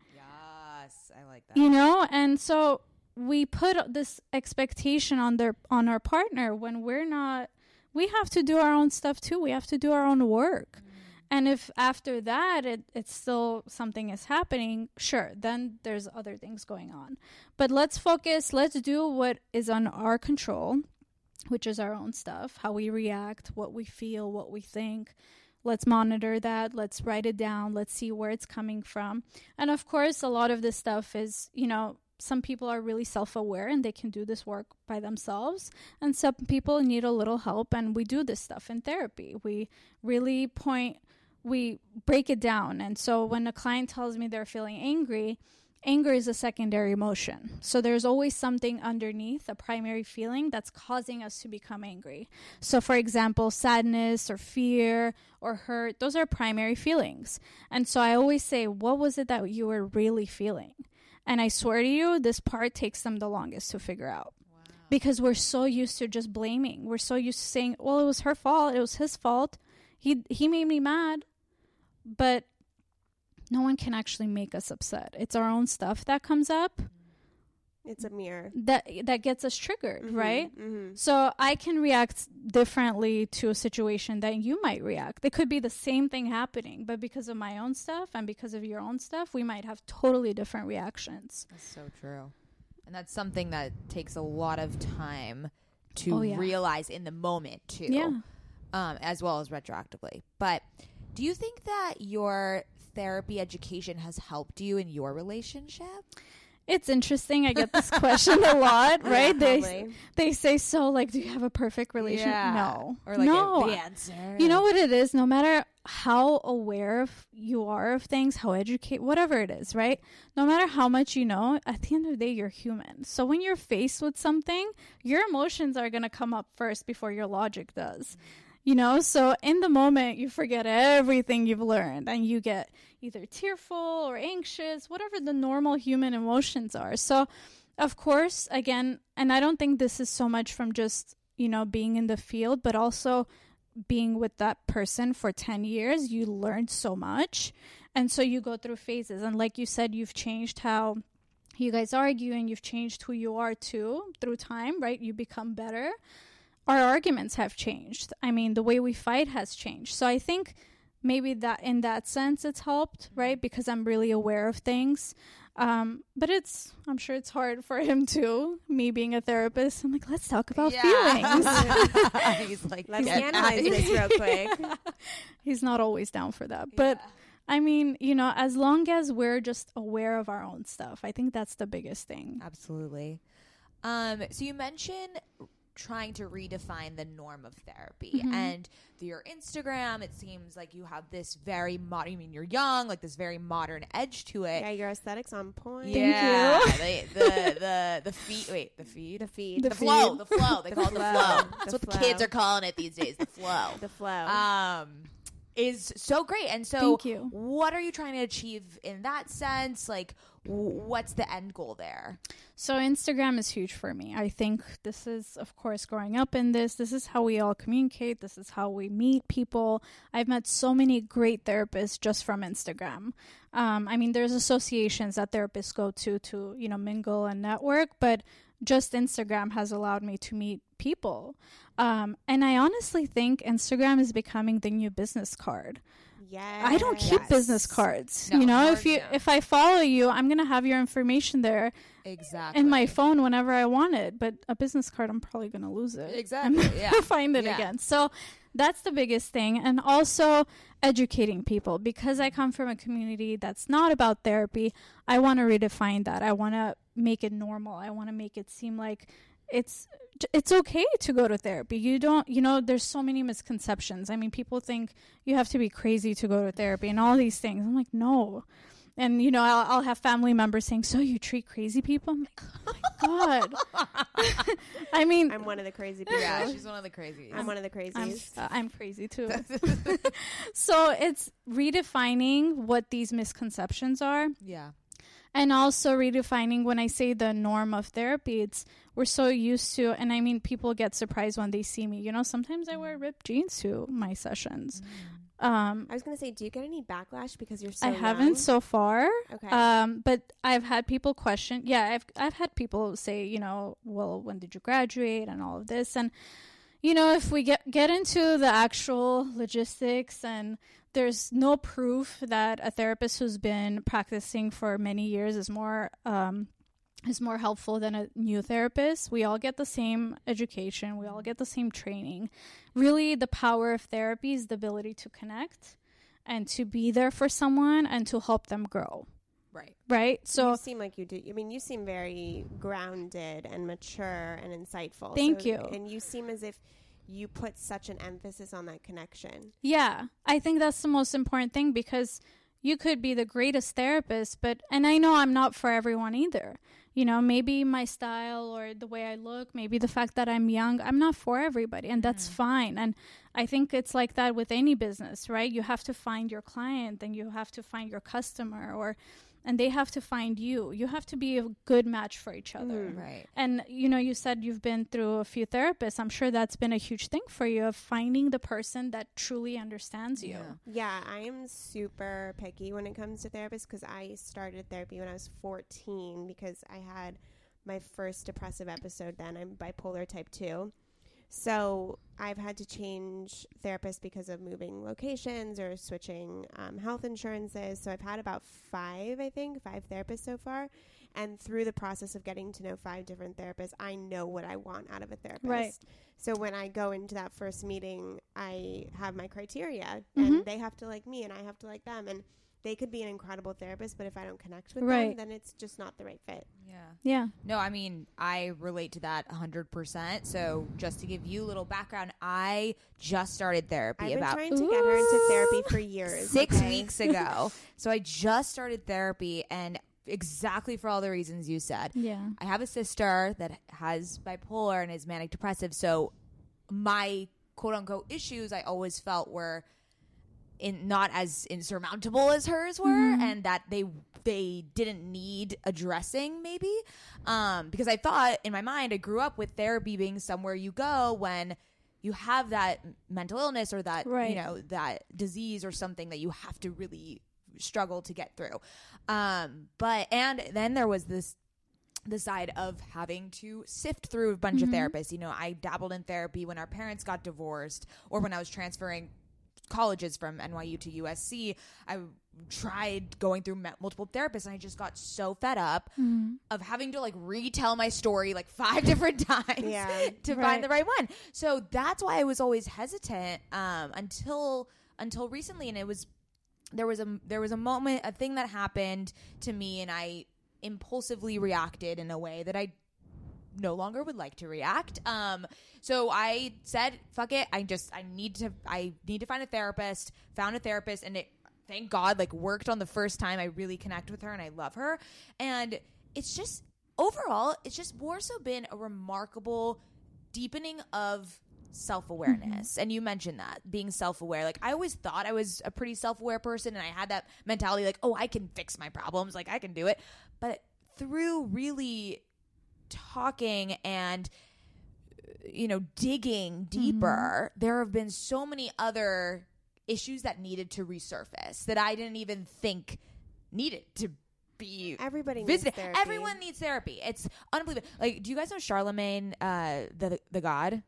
B: yes, I like that.
D: you know and so we put this expectation on their on our partner when we're not we have to do our own stuff too we have to do our own work mm. and if after that it, it's still something is happening sure then there's other things going on but let's focus let's do what is on our control which is our own stuff how we react what we feel what we think. Let's monitor that. Let's write it down. Let's see where it's coming from. And of course a lot of this stuff is you know some people are really self-aware and they can do this work by themselves. And some people need a little help and we do this stuff in therapy. We really point we break it down. And so when a client tells me they're feeling angry anger is a secondary emotion so there's always something underneath a primary feeling that's causing us to become angry so for example sadness or fear or hurt those are primary feelings and so i always say what was it that you were really feeling and I swear to you, this part takes them the longest to figure out. Because we're so used to just blaming. We're so used to saying, well, it was her fault. It was his fault. He, he made me mad. But no one can actually make us upset. It's our own stuff that comes up
A: It's a mirror.
D: that, that gets us triggered, right?
A: Mm-hmm.
D: So I can react differently to a situation than you might react. It could be the same thing happening, but because of my own stuff and because of your own stuff, we might have totally different reactions.
B: That's so true. And that's something that takes a lot of time to
D: Oh, yeah.
B: realize in the moment too.
D: Yeah.
B: Um, as well as retroactively. But do you think that your therapy education has helped you in your relationship?
D: it's interesting. I get this question a lot, right? they
A: Probably.
D: they say so like, do you have a perfect relationship?
B: Yeah.
D: No,
B: Or like
D: no.
B: the answer.
D: You know what it is? No matter how aware of you are of things, how educate, whatever it is, right? No matter how much you know, at the end of the day, you're human. So when you're faced with something, your emotions are going to come up first before your logic does. You know, so in the moment, you forget everything you've learned and you get either tearful or anxious, whatever the normal human emotions are. So, of course, again, and I don't think this is so much from just, you know, being in the field, but also being with that person for 10 years, you learn so much. And so you go through phases. And like you said, you've changed how you guys argue and you've changed who you are too through time, right? You become better. Our arguments have changed. I mean, the way we fight has changed. So I think maybe that in that sense it's helped, right? Because I'm really aware of things. Um, but it's, I'm sure it's hard for him too. Me being a therapist, I'm like, let's talk about feelings.
B: He's like,
A: Let's
B: "Get
A: analyze this real quick.
D: He's not always down for that. But I mean, you know, as long as we're just aware of our own stuff, I think that's the biggest thing.
B: Absolutely. Um, so you mentioned trying to redefine the norm of therapy and through your Instagram it seems like you have this very modern I mean you're young like this very modern edge to it.
A: yeah, your aesthetics on point.
D: Thank
B: yeah,
D: you.
B: The, the the the feed wait, the feed?
A: The feed.
B: The, flow, the flow. They
A: The
B: call it the
A: flow.
B: flow.
A: The
B: That's what the kids are calling it these days, the flow.
A: The flow.
B: um is so great. And so what are you trying to achieve in that sense? Like what's the end goal there?
D: So Instagram is huge for me. I think this is, of course, growing up in this. This is how we all communicate. This is how we meet people. I've met so many great therapists just from Instagram. Um, I mean, there's associations that therapists go to to you know mingle and network, but just Instagram has allowed me to meet people. Um, and I honestly think Instagram is becoming the new business card.
A: Yeah.
D: I don't keep business cards.
B: No,
D: you know, if you
B: no.
D: if I follow you, I'm gonna have your information there
B: Exactly.
D: in my phone whenever I want it. But a business card, I'm probably gonna lose it.
B: Exactly,
D: I'm
B: yeah.
D: find it
B: Yeah.
D: again. So that's the biggest thing, and also educating people because I come from a community that's not about therapy. I want to redefine that. I want to make it normal. I want to make it seem like it's it's okay to go to therapy. You don't, you know, there's so many misconceptions. I mean, people think you have to be crazy to go to therapy and all these things. I'm like, no. And you know, I'll, I'll have family members saying, "So you treat crazy people?" I'm like, "Oh my god!" I mean,
A: I'm one of the crazy people.
B: Yeah, she's one of the crazies.
A: I'm one of the crazies.
D: I'm, uh, I'm crazy too. so it's redefining what these misconceptions are
B: yeah.
D: And also redefining when I say the norm of therapy, it's we're so used to, and I mean, people get surprised when they see me. You know, sometimes I wear ripped jeans to my sessions. Um,
A: I was gonna say, do you get any backlash because you're so?
D: I haven't
A: young?
D: so far.
A: Okay.
D: Um, but I've had people question. Yeah, I've I've had people say, you know, well, when did you graduate and all of this, and you know, if we get get into the actual logistics and there's no proof that a therapist who's been practicing for many years is more um, is more helpful than a new therapist. We all get the same education. We all get the same training. Really, the power of therapy is the ability to connect and to be there for someone and to help them grow.
B: Right.
D: Right? So
A: you seem like you do. I mean, you seem very grounded and mature and insightful.
D: Thank
A: So-
D: you.
A: And you seem as if you put such an emphasis on that connection.
D: Yeah, I think that's the most important thing because you could be the greatest therapist, but, and I know I'm not for everyone either. You know, maybe my style or the way I look, maybe the fact that I'm young, I'm not for everybody, and that's mm. fine. And I think it's like that with any business, right? You have to find your client and you have to find your customer or, and they have to find you. You have to be a good match for each other. Mm.
B: Right.
D: And you know, you said you've been through a few therapists. I'm sure that's been a huge thing for you of finding the person that truly understands you.
A: Yeah, I am super picky when it comes to therapists because I started therapy when I was 14 because I had my first depressive episode then. I'm bipolar type 2. So I've had to change therapists because of moving locations or switching um, health insurances. So I've had about five, I think, five therapists so far. And through the process of getting to know five different therapists, I know what I want out of a therapist.
D: Right.
A: So when I go into that first meeting, I have my criteria,
D: Mhm.
A: and they have to like me, and I have to like them. And they could be an incredible therapist, but if I don't connect with
D: Right.
A: them, then it's just not the right fit.
B: Yeah.
D: Yeah.
B: No, I mean, I relate to that 100%. So, just to give you a little background, I just started therapy
A: I've been
B: about
A: trying to get her into therapy for years.
B: six
A: okay?
B: weeks ago. so, I just started therapy and exactly for all the reasons you said.
D: Yeah.
B: I have a sister that has bipolar and is manic depressive. So, my quote unquote issues I always felt were in not as insurmountable as hers were and that they they didn't need addressing maybe um because I thought in my mind I grew up with therapy being somewhere you go when you have that mental illness or that
D: Right.
B: you know that disease or something that you have to really struggle to get through um but and then there was this the side of having to sift through a bunch of therapists. You know, I dabbled in therapy when our parents got divorced or when I was transferring colleges from NYU to USC. I tried going through multiple therapists and I just got so fed up of having to like retell my story like five different times
A: Yeah.
B: to
D: Right.
B: find the right one. So that's why I was always hesitant um, until until recently and it was there was a there was a moment a thing that happened to me and I impulsively reacted in a way that I no longer would like to react. Um, so I said, "Fuck it! I just I need to I need to find a therapist." Found a therapist, and it thank God like worked on the first time. I really connect with her, and I love her. And it's just overall, it's just more so been a remarkable deepening of self awareness. And you mentioned that being self aware. Like I always thought I was a pretty self aware person, and I had that mentality like, oh, I can fix my problems, like I can do it. But through really talking and you know digging deeper there have been so many other issues that needed to resurface that i didn't even think needed to be
A: Everybody needs
B: visited
A: therapy.
B: everyone needs therapy it's unbelievable like do you guys know Charlamagne uh the the god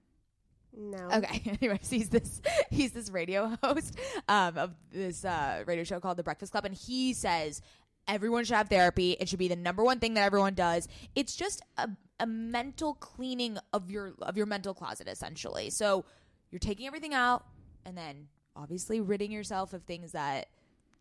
A: No.
B: Okay. Anyways, he's this he's this radio host um, of this uh, radio show called The Breakfast Club, and he says everyone should have therapy. It should be the number one thing that everyone does. It's just a, a mental cleaning of your of your mental closet, essentially. So you're taking everything out, and then obviously ridding yourself of things that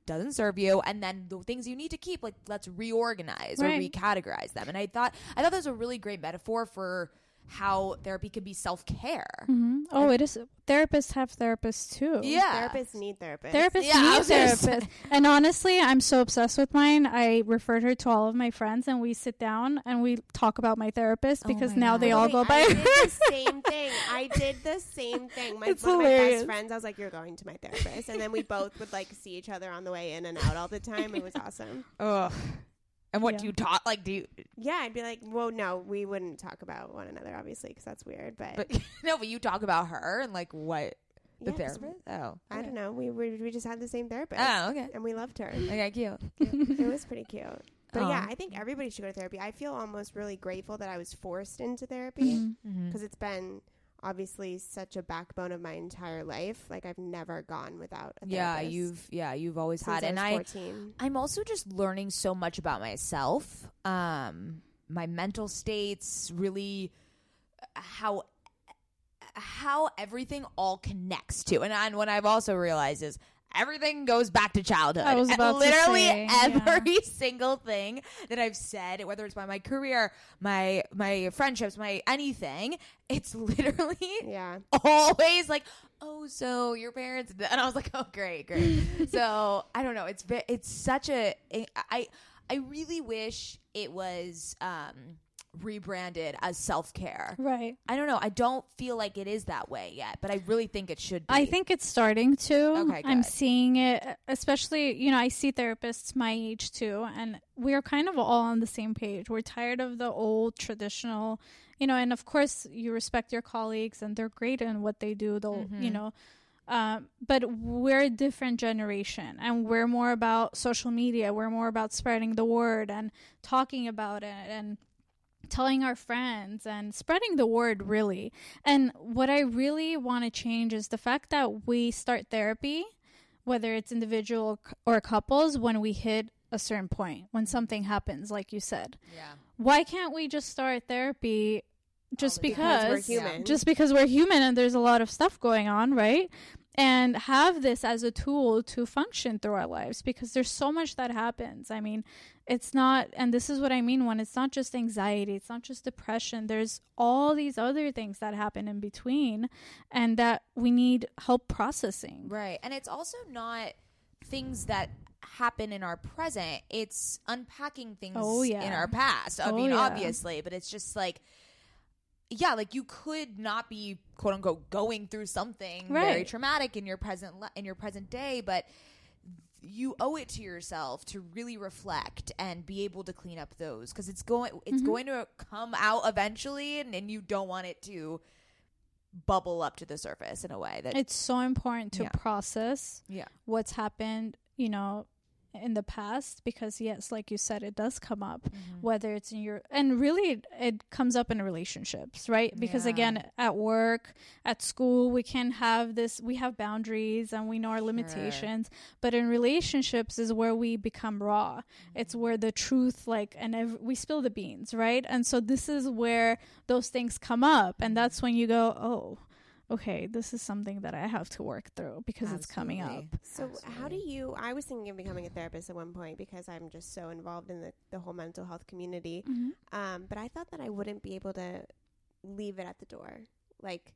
B: doesn't serve you and then the things you need to keep like let's reorganize or recategorize them and i thought i thought that was a really great metaphor for how therapy could be self-care
D: hmm Oh, it is. Therapists have therapists too.
B: yeah
A: Therapists need therapists.
D: Therapists
B: Yeah,
D: need
B: was gonna say-
D: therapists. And honestly, I'm so obsessed with mine. I referred her to all of my friends, and we sit down and we talk about my therapist
B: Oh
D: because
B: my
D: now
B: God.
D: they all
A: Wait,
D: go by.
A: I did the same thing. I did the same thing. My,
D: It's
A: one of my best friends, I was like, "You're going to my therapist," and then we both would like see each other on the way in and out all the time. It was awesome.
B: Ugh. And what
D: Yeah.
B: do you talk like? Do you?
A: Yeah, I'd be like, "Well, no, we wouldn't talk about one another, obviously, because that's weird." But,
B: But no, but you talk about her and like what the
A: Yeah, 'cause
B: therapist. Oh,
A: I don't know. We we we just had the same therapist,
B: Oh, okay.
A: and we loved her.
B: Okay, cute.
A: it was pretty cute. But yeah,
B: Aw.
A: I think everybody should go to therapy. I feel almost really grateful that I was forced into therapy
B: Mm-hmm.
A: because it's been obviously such a backbone of my entire life. Like I've never gone without a
B: Yeah, you've yeah you've always had,
A: I
B: and
A: was
B: I
A: 14.
B: I'm also just learning so much about myself, um, my mental states, really how how everything all connects to, and, and what I've also realized is everything goes back to childhood.
D: I was about to
B: literally
D: say, yeah.
B: every single thing that I've said, whether it's by my career, my my friendships, my anything, it's literally
A: Yeah.
B: always like, oh, so your parents, and I was like, oh, great, great. so I don't know. It's it's such a I I really wish it was um rebranded as self care.
D: right.
B: I don't know. I don't feel like it is that way yet, but I really think it should be.
D: I think it's starting to.
B: Okay,
D: I'm seeing it, especially, you know, I see therapists my age too, and we're kind of all on the same page. We're tired of the old traditional, you know, and of course, you respect your colleagues and they're great in what they do, they'll,
B: Mm-hmm.
D: you know. Um, but we're a different generation and we're more about social media. We're more about spreading the word and talking about it and telling our friends and spreading the word really. And what I really want to change is the fact that we start therapy, whether it's individual or couples, when we hit a certain point, when something happens, like you said.
B: yeah.
D: Why can't we just start therapy just because,
A: Because we're human.
D: just because we're human and there's a lot of stuff going on, right? and have this as a tool to function through our lives because there's so much that happens. I mean, it's not, and this is what I mean when it's not just anxiety, it's not just depression. There's all these other things that happen in between and that we need help processing.
B: Right. And it's also not things that happen in our present, it's unpacking things
D: Oh, yeah.
B: in our past. I
D: Oh,
B: mean,
D: yeah.
B: obviously, but it's just like, yeah, like you could not be quote unquote going through something very traumatic in your present le- in your present day, but you owe it to yourself to really reflect and be able to clean up those because it's going
D: Mm-hmm.
B: it's going to come out eventually and, and you don't want it to bubble up to the surface in a way that
D: It's so important to
B: Yeah.
D: process
B: yeah
D: what's happened, you know, in the past because yes, like you said, it does come up
B: Mm-hmm.
D: whether it's in your and really it, it comes up in relationships, right? Because
B: Yeah.
D: again, at work, at school, we can have this we have boundaries and we know our limitations, but in relationships is where we become raw. It's
B: Mm-hmm.
D: where the truth like and ev- we spill the beans, right? And so this is where those things come up and that's when you go, "Oh, okay, this is something that I have to work through because it's coming up."
B: Absolutely.
A: So how do you? I was thinking of becoming a therapist at one point because I'm just so involved in the, the whole mental health community. Um, but I thought that I wouldn't be able to leave it at the door. Like,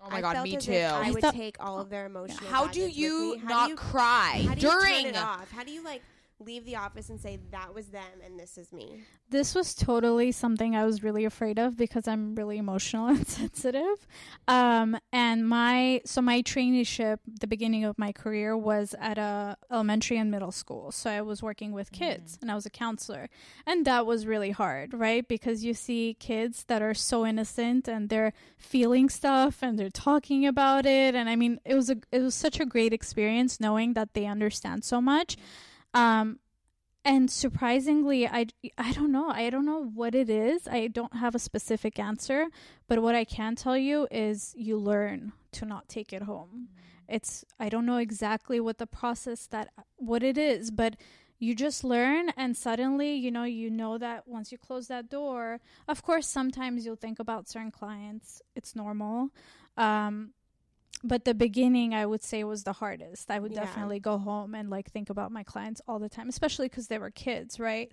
B: Oh my
A: I
B: god,
A: felt
B: me
A: as
B: too.
A: if I
D: I
A: would
D: thought-
A: take all of their emotional.
B: How do
A: baggage with
B: you
A: me. How
B: not
A: do you,
B: cry
A: how do you
B: during?
A: turn it off? How do you like leave the office and say that was them and this is me?
D: This was totally something I was really afraid of because I'm really emotional and sensitive. Um, and my so my traineeship, the beginning of my career was at a elementary and middle school. So I was working with kids and I was a counselor, and that was really hard, right? Because you see kids that are so innocent and they're feeling stuff and they're talking about it, and I mean, it was a it was such a great experience knowing that they understand so much. Um, and surprisingly i i don't know. I don't know what it is. I don't have a specific answer but what i can tell you is you learn to not take it home. It's i don't know exactly what the process that what it is but you just learn and suddenly you know you know that once you close that door of course sometimes you'll think about certain clients. It's normal. Um but the beginning i would say was the hardest i would
A: Yeah.
D: definitely go home and like think about my clients all the time especially because they were kids right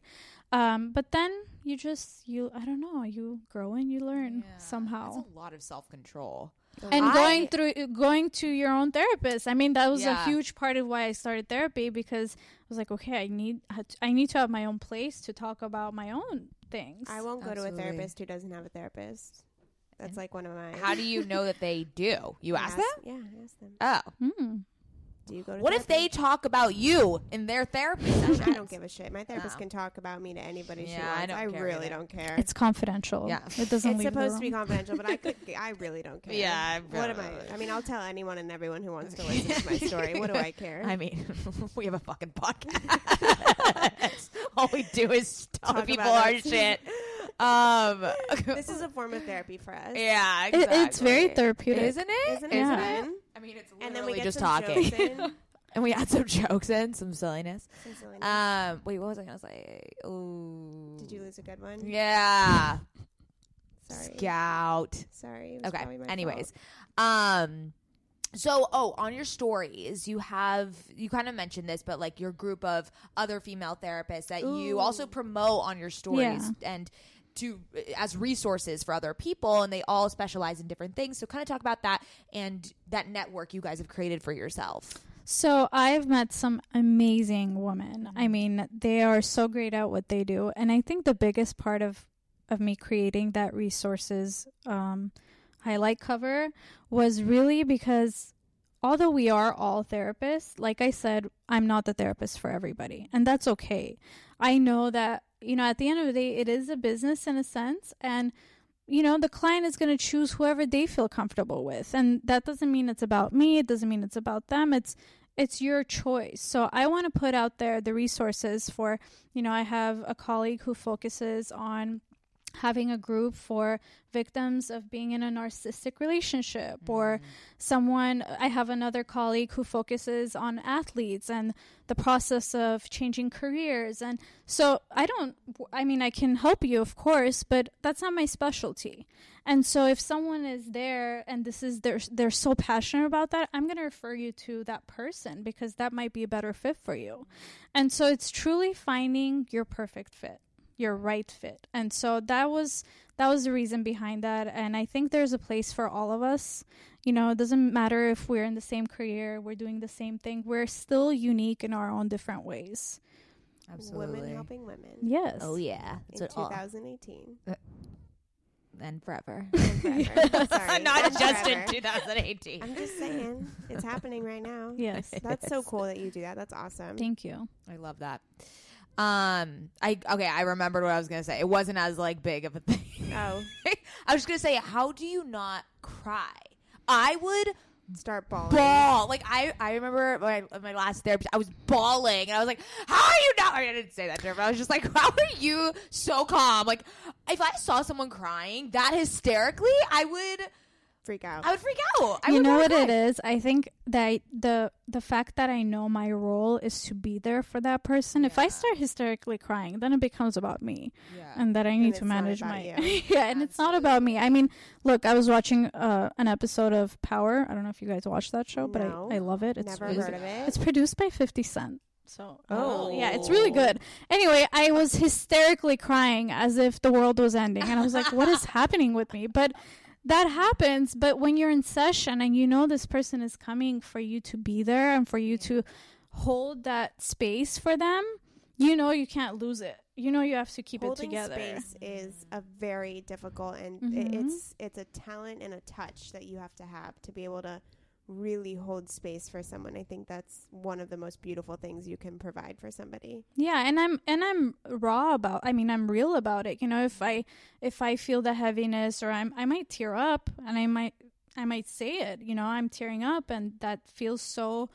D: um but then you just you i don't know you grow and you learn
B: Yeah,
D: somehow
B: That's a lot of self control.
D: and
B: I-
D: going through going to your own therapist i mean that was
B: Yeah.
D: a huge part of why i started therapy because i was like okay i need i need to have my own place to talk about my own things
A: I won't go to a therapist who doesn't have a therapist. That's like one of my.
B: How do you know that they do? You ask them?
A: Yeah, I ask them.
B: Oh.
D: Hmm.
A: Do you go to?
B: What if they
A: therapy?
B: talk about you in their therapy
A: I
B: sessions?
A: don't, I don't give a shit. My therapist
B: No.
A: can talk about me to anybody she
B: Yeah, I
A: wants.
B: don't
A: I,
B: care
A: really
B: either.
A: don't care.
D: it's confidential
B: Yeah.
D: it doesn't
A: It's
D: leave the
A: supposed to be
D: room.
A: confidential, but I could. I really don't care.
B: Yeah, I
A: What am
B: really-
A: I? I mean, I'll tell anyone and everyone who wants to listen to my story. What do I care?
B: I mean, we have a fucking podcast. All we do is tell
A: Talk
B: people
A: about
B: our
A: us.
B: shit. Um,
A: this is a form of therapy for us.
B: yeah,
D: It- it's very therapeutic
B: isn't it?
A: Isn't it
D: Yeah.
A: fun?
B: I mean, it's
A: And then we get
B: just
A: some
B: talking,
A: jokes
B: and we add some jokes in, some silliness.
A: Some silliness.
B: Um, wait, what was I gonna say? Ooh,
A: Did you lose a good one?
B: Yeah,
A: Sorry.
B: Scout.
A: Sorry.
B: Okay. Anyways,
A: fault.
B: um, so oh, on your stories, you have you kind of mentioned this, but like your group of other female therapists that you also promote on your stories and to as resources for other people, and they all specialize in different things. So kind of talk about that and that network you guys have created for yourself.
D: So I've met some amazing women. I mean, they are so great at what they do, and I think the biggest part of of me creating that resources um, highlight cover was really because although we are all therapists, like I said, I'm not the therapist for everybody, and that's okay. I know that you know at the end of the day, it is a business in a sense, and you know the client is going to choose whoever they feel comfortable with and that doesn't mean it's about me it doesn't mean it's about them it's it's your choice. So i want to put out there the resources for you know i have a colleague who focuses on having a group for victims of being in a narcissistic relationship mm. or someone I have another colleague who focuses on athletes and the process of changing careers and so I don't I mean I can help you of course but that's not my specialty. And so if someone is there and this is they're they're so passionate about that, I'm going to refer you to that person because that might be a better fit for you. And so it's truly finding your perfect fit your right fit. And so that was that was the reason behind that and I think there's a place for all of us. You know, it doesn't matter if we're in the same career, we're doing the same thing. We're still unique in our own different ways. Absolutely.
A: Women helping women.
D: Yes.
B: Oh yeah,
A: In
B: That's what all-
A: 2018.
B: and uh, forever.
A: And forever. Sorry,
B: Not
A: and
B: just in 2018.
A: I'm just saying, it's happening right now.
D: Yes.
A: That's so cool that you do that. That's awesome.
D: Thank you.
B: I love that. Um, I okay. I remembered what I was gonna say. It wasn't as like big of a thing.
A: Oh,
B: I was just gonna say, how do you not cry? I would
A: start bawling.
B: Ball. Like I, I remember my my last therapist, I was bawling, and I was like, "How are you not?" I didn't say that to her, but I was just like, "How are you so calm?" Like, if I saw someone crying that hysterically, I would,
A: Freak out.
B: I would freak out. I
D: you
B: would
D: know what it
B: cry.
D: is? I think that the the fact that I know my role is to be there for that person. If I start hysterically crying, then it becomes about me. and that I need
A: it's
D: to manage my
A: you.
D: yeah, and it's not about me. I mean, look, I was watching uh, an episode of Power. I don't know if you guys watch that show, but
A: No.
D: I, I love it. It's
A: Never
D: really
A: heard of it.
D: It's produced by Fifty Cent. So
A: Oh.
D: yeah, it's really good. Anyway, I was hysterically crying as if the world was ending, and I was like, "What is happening with me?" But that happens. But when you're in session and you know this person is coming for you to be there and for you to hold that space for them, you know you can't lose it. You know you have to keep
A: Holding
D: it together.
A: space is a very difficult, and
D: Mhm.
A: it's it's a talent and a touch that you have to have to be able to really hold space for someone. I think that's one of the most beautiful things you can provide for somebody.
D: Yeah, and I'm and I'm raw about. I mean, I'm real about it. You know, if I if I feel the heaviness or I'm I might tear up and I might I might say it. You know, I'm tearing up and that feels so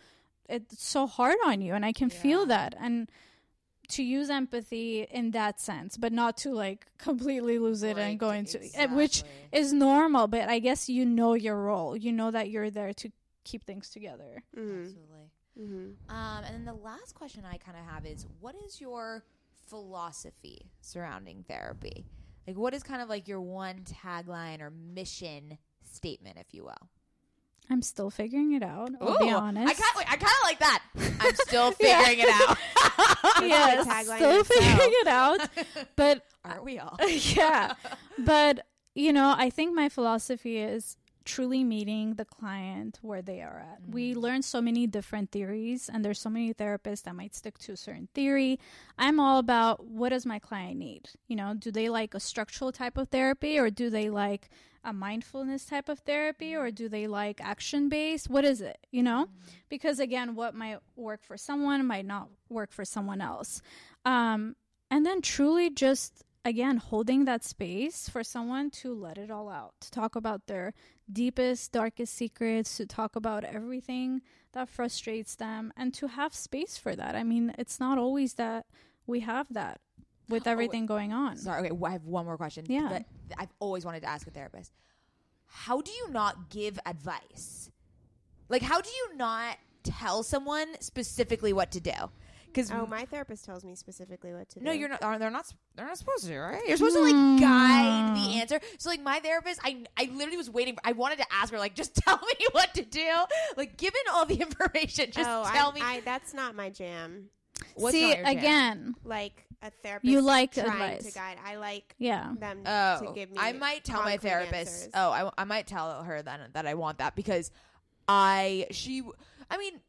D: it's so hard on you and I can feel that and to use empathy in that sense, but not to like completely lose it and go into eh, which is normal, but I guess you know your role. You know that you're there to keep things together.
A: Mm-hmm.
B: Absolutely.
A: Mm-hmm.
B: Um, and then the last question I kind of have is, what is your philosophy surrounding therapy? Like, what is kind of like your one tagline or mission statement, if you will?
D: I'm still figuring it out. I'll be honest.
B: I kind of, I kind of like that. I'm still figuring it out.
D: yes,
A: tagline
D: still
A: itself.
D: figuring it out. But
B: Aren't we all?
D: yeah, but you know, I think my philosophy is truly meeting the client where they are at. We learn so many different theories, and there's so many therapists that might stick to a certain theory. I'm all about what does my client need? You know, do they like a structural type of therapy, or do they like a mindfulness type of therapy, or do they like action based? What is it? You know, because again, what might work for someone might not work for someone else. Um, and then truly just again holding that space for someone to let it all out to talk about their deepest darkest secrets to talk about everything that frustrates them and to have space for that i mean it's not always that we have that with oh, everything going on
B: Sorry, okay, I have one more question.
D: Yeah.
B: That I've always wanted to ask a therapist. How do you not give advice? Like, how do you not tell someone specifically what to do? Because
A: Oh, my therapist tells me specifically what to do.
B: no, you're not. They're not? They're not supposed to, right? You're supposed to like hmm. guide the answer. So, like, my therapist, I, I literally was waiting. For, I wanted to ask her, like, just tell me what to do. Like, given all the information, just
A: oh,
B: tell
A: I,
B: me.
A: I, that's not my jam.
B: what's
D: see
B: jam.
D: again
A: Like a therapist,
D: You like
A: trying
D: advice.
A: to guide. I like
D: yeah
A: them
B: Oh,
A: to give me.
B: Oh, I might tell my therapist.
A: answers.
B: Oh, I, I might tell her then that I want that because I she I mean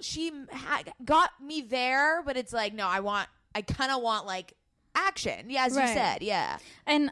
B: she ha- got me there, but it's like no, I want I kind of want like action. Yeah, as you said, yeah.
D: and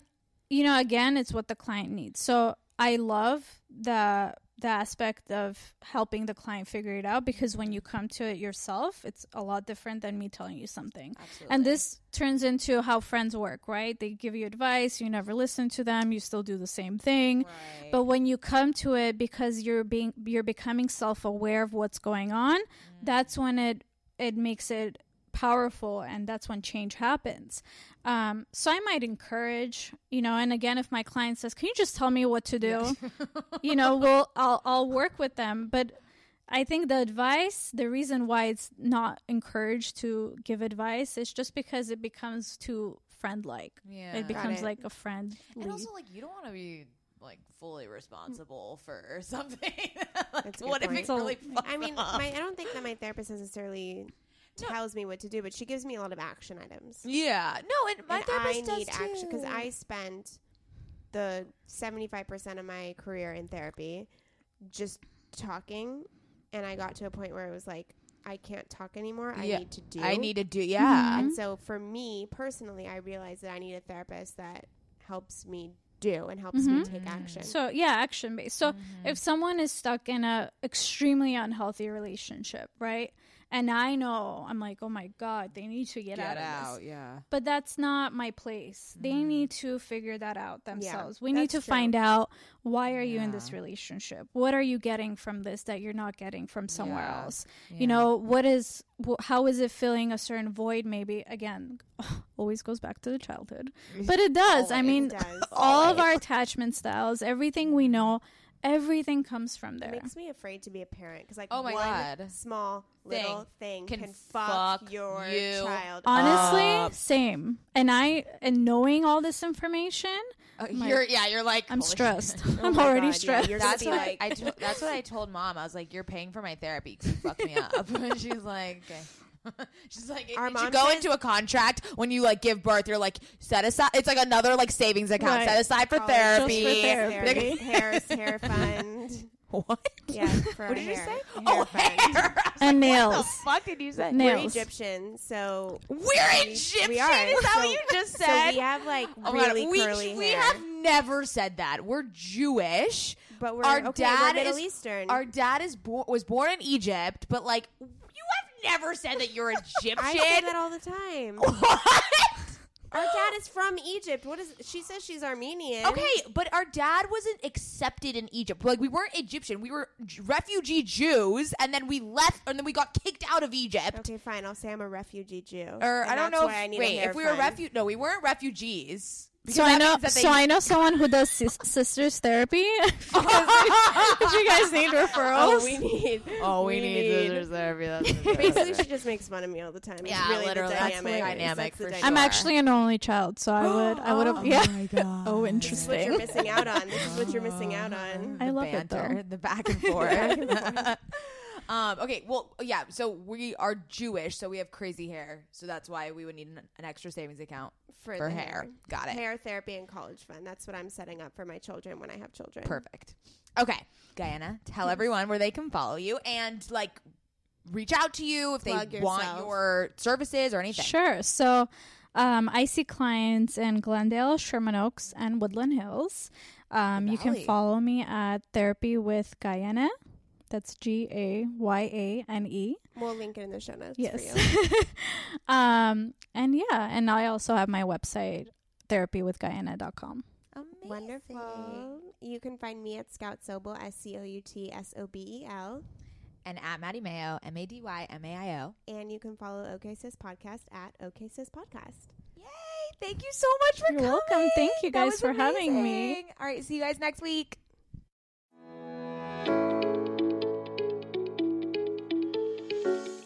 D: you know again it's what the client needs so i love the the aspect of helping the client figure it out because when you come to it yourself it's a lot different than me telling you something Absolutely. and this turns into how friends work right they give you advice you never listen to them you still do the same thing Right. but when you come to it because you're being you're becoming self-aware of what's going on mm. that's when it it makes it powerful and that's when change happens um, so i might encourage you know and again if my client says can you just tell me what to do you know we'll I'll, I'll work with them but i think the advice the reason why it's not encouraged to give advice is just because it becomes too friend like
B: Yeah.
D: it becomes
A: it.
D: like a friend
B: And also, like, you don't want to be like fully responsible for something. like,
A: That's a good
B: what if
A: point.
B: it
D: So-
B: really?
A: I mean, my, I don't think that my therapist necessarily
B: No.
A: tells me what to do, but she gives me a lot of action items.
B: yeah, no, and my
A: and
B: therapist
A: I need
B: does
A: action because. I spent the seventy five percent of my career in therapy just talking, and I got to a point where it was like I can't talk anymore. I
B: Yeah.
A: need to do.
B: I need to do. Yeah,
A: And so for me personally, I realized that I need a therapist that helps me do and helps me
D: Mhm.
A: take action.
D: So yeah, action based. So
B: Mm-hmm.
D: if someone is stuck in a extremely unhealthy relationship, right? And I know I'm like, oh my god, they need to get, out of this.
B: Yeah.
D: But that's not my place. They
B: Mm-hmm.
D: need to figure that out themselves. we need to
A: true.
D: find out why are you in this relationship? What are you getting from this that you're not getting from somewhere
B: Yeah.
D: else?
B: Yeah.
D: You know, what is how is it filling a certain void maybe? Again, always goes back to the childhood. But it does. I mean,
A: does.
D: all of our attachment styles, everything we know, everything comes from there.
A: It makes me afraid to be a parent because like
B: Oh my
A: one
B: God.
A: small little thing
B: can
A: can, fuck,
B: fuck
A: your
B: you
A: child.
D: Honestly,
B: up.
D: same. And I and knowing all this information,
B: Uh,
D: My-
B: you're yeah, you're like
D: I'm stressed.
A: Oh
D: I'm already
A: God,
D: stressed.
A: you're
B: That's what
A: like-
B: I, I to- that's what I told mom. I was like, "You're paying for my therapy because you fucked me up." and she's like, "Okay." She's like,
A: Our
B: you go
A: says-
B: into a contract when you like give birth? You're like set aside. It's like another like savings account
D: Right.
B: set aside for
A: College
B: therapy.
D: Just for therapy.
A: Therapy, hair, hair fund.
B: What?
A: Yeah, for
B: What did you say?
A: Hair
B: oh, hair. I was
D: And
B: like,
D: nails.
B: What the fuck did you say?
D: Nails.
A: We're Egyptian, so
B: We're
A: We-
B: Egyptian.
A: we are.
B: Is that
A: So-
B: what you just
A: so
B: said?
A: we have like
B: Oh my God,
A: really
B: we,
A: curly
B: we
A: hair.
B: have never said that. We're Jewish.
A: but we're
B: our
A: okay,
B: dad
A: we're Middle
B: is-
A: Eastern.
B: Our dad is born was born in Egypt, but like you have never said that you're Egyptian.
A: I say that all the time.
B: what?
A: Our dad is from Egypt. What is? She says she's Armenian.
B: Okay, but our dad wasn't accepted in Egypt. Like we weren't Egyptian. We were refugee Jews, and then we left, and then we got kicked out of Egypt.
A: Okay, fine. I'll say I'm a refugee Jew.
B: Or
A: And
B: I don't know.
A: I
B: If,
A: need
B: wait, if we were refu no, we weren't refugees. Because
D: So I know.
B: means that they-
D: So I know someone who does sis- sisters therapy. if you guys need oh, referrals,
A: Oh, we need.
B: Oh, we, need, scissors therapy. That's
A: Basically, she just makes fun of me all the time. It's
B: Yeah,
A: really
B: literally.
A: The dynamic.
B: the dynamic
A: That's
B: for
A: dynamic.
D: I'm actually an only child, so I would. I would have.
B: Oh
D: yeah.
B: my god.
D: Oh,
A: This is what
D: interesting.
A: you're missing out on. This is what you're missing out on.
D: I
B: the
D: love it,
B: banter,
D: though.
B: the back and forth. Um, okay, well, yeah. So we are Jewish, so we have crazy hair, so that's why we would need an, an extra savings account
A: For,
B: for
A: the
B: hair. Got it.
A: Hair therapy and college fund. That's what I'm setting up for my children when I have children.
B: Perfect. Okay, Gayane, tell everyone where they can follow you and like reach out to you if
A: Plug
B: they want your services or anything.
D: Sure. So um, I see clients in Glendale, Sherman Oaks, and Woodland Hills. Um, you can follow me at Therapy with Gayane. That's G A Y A N E.
A: We'll link it in the show notes
D: Yes.
A: for you.
D: um, and yeah, and I also have my website, therapywithgayane.com.
B: Amazing.
A: Wonderful. You can find me at Scout Sobel, S C O U T S O B E L.
B: And at Mady Maio, M A D Y M A I O.
A: And you can follow OK Sis Podcast at OK Sis Podcast.
B: Yay! Thank you so much for
D: You're
B: coming.
D: welcome. Thank you guys
B: was
D: for having me.
B: All right, see you guys next week.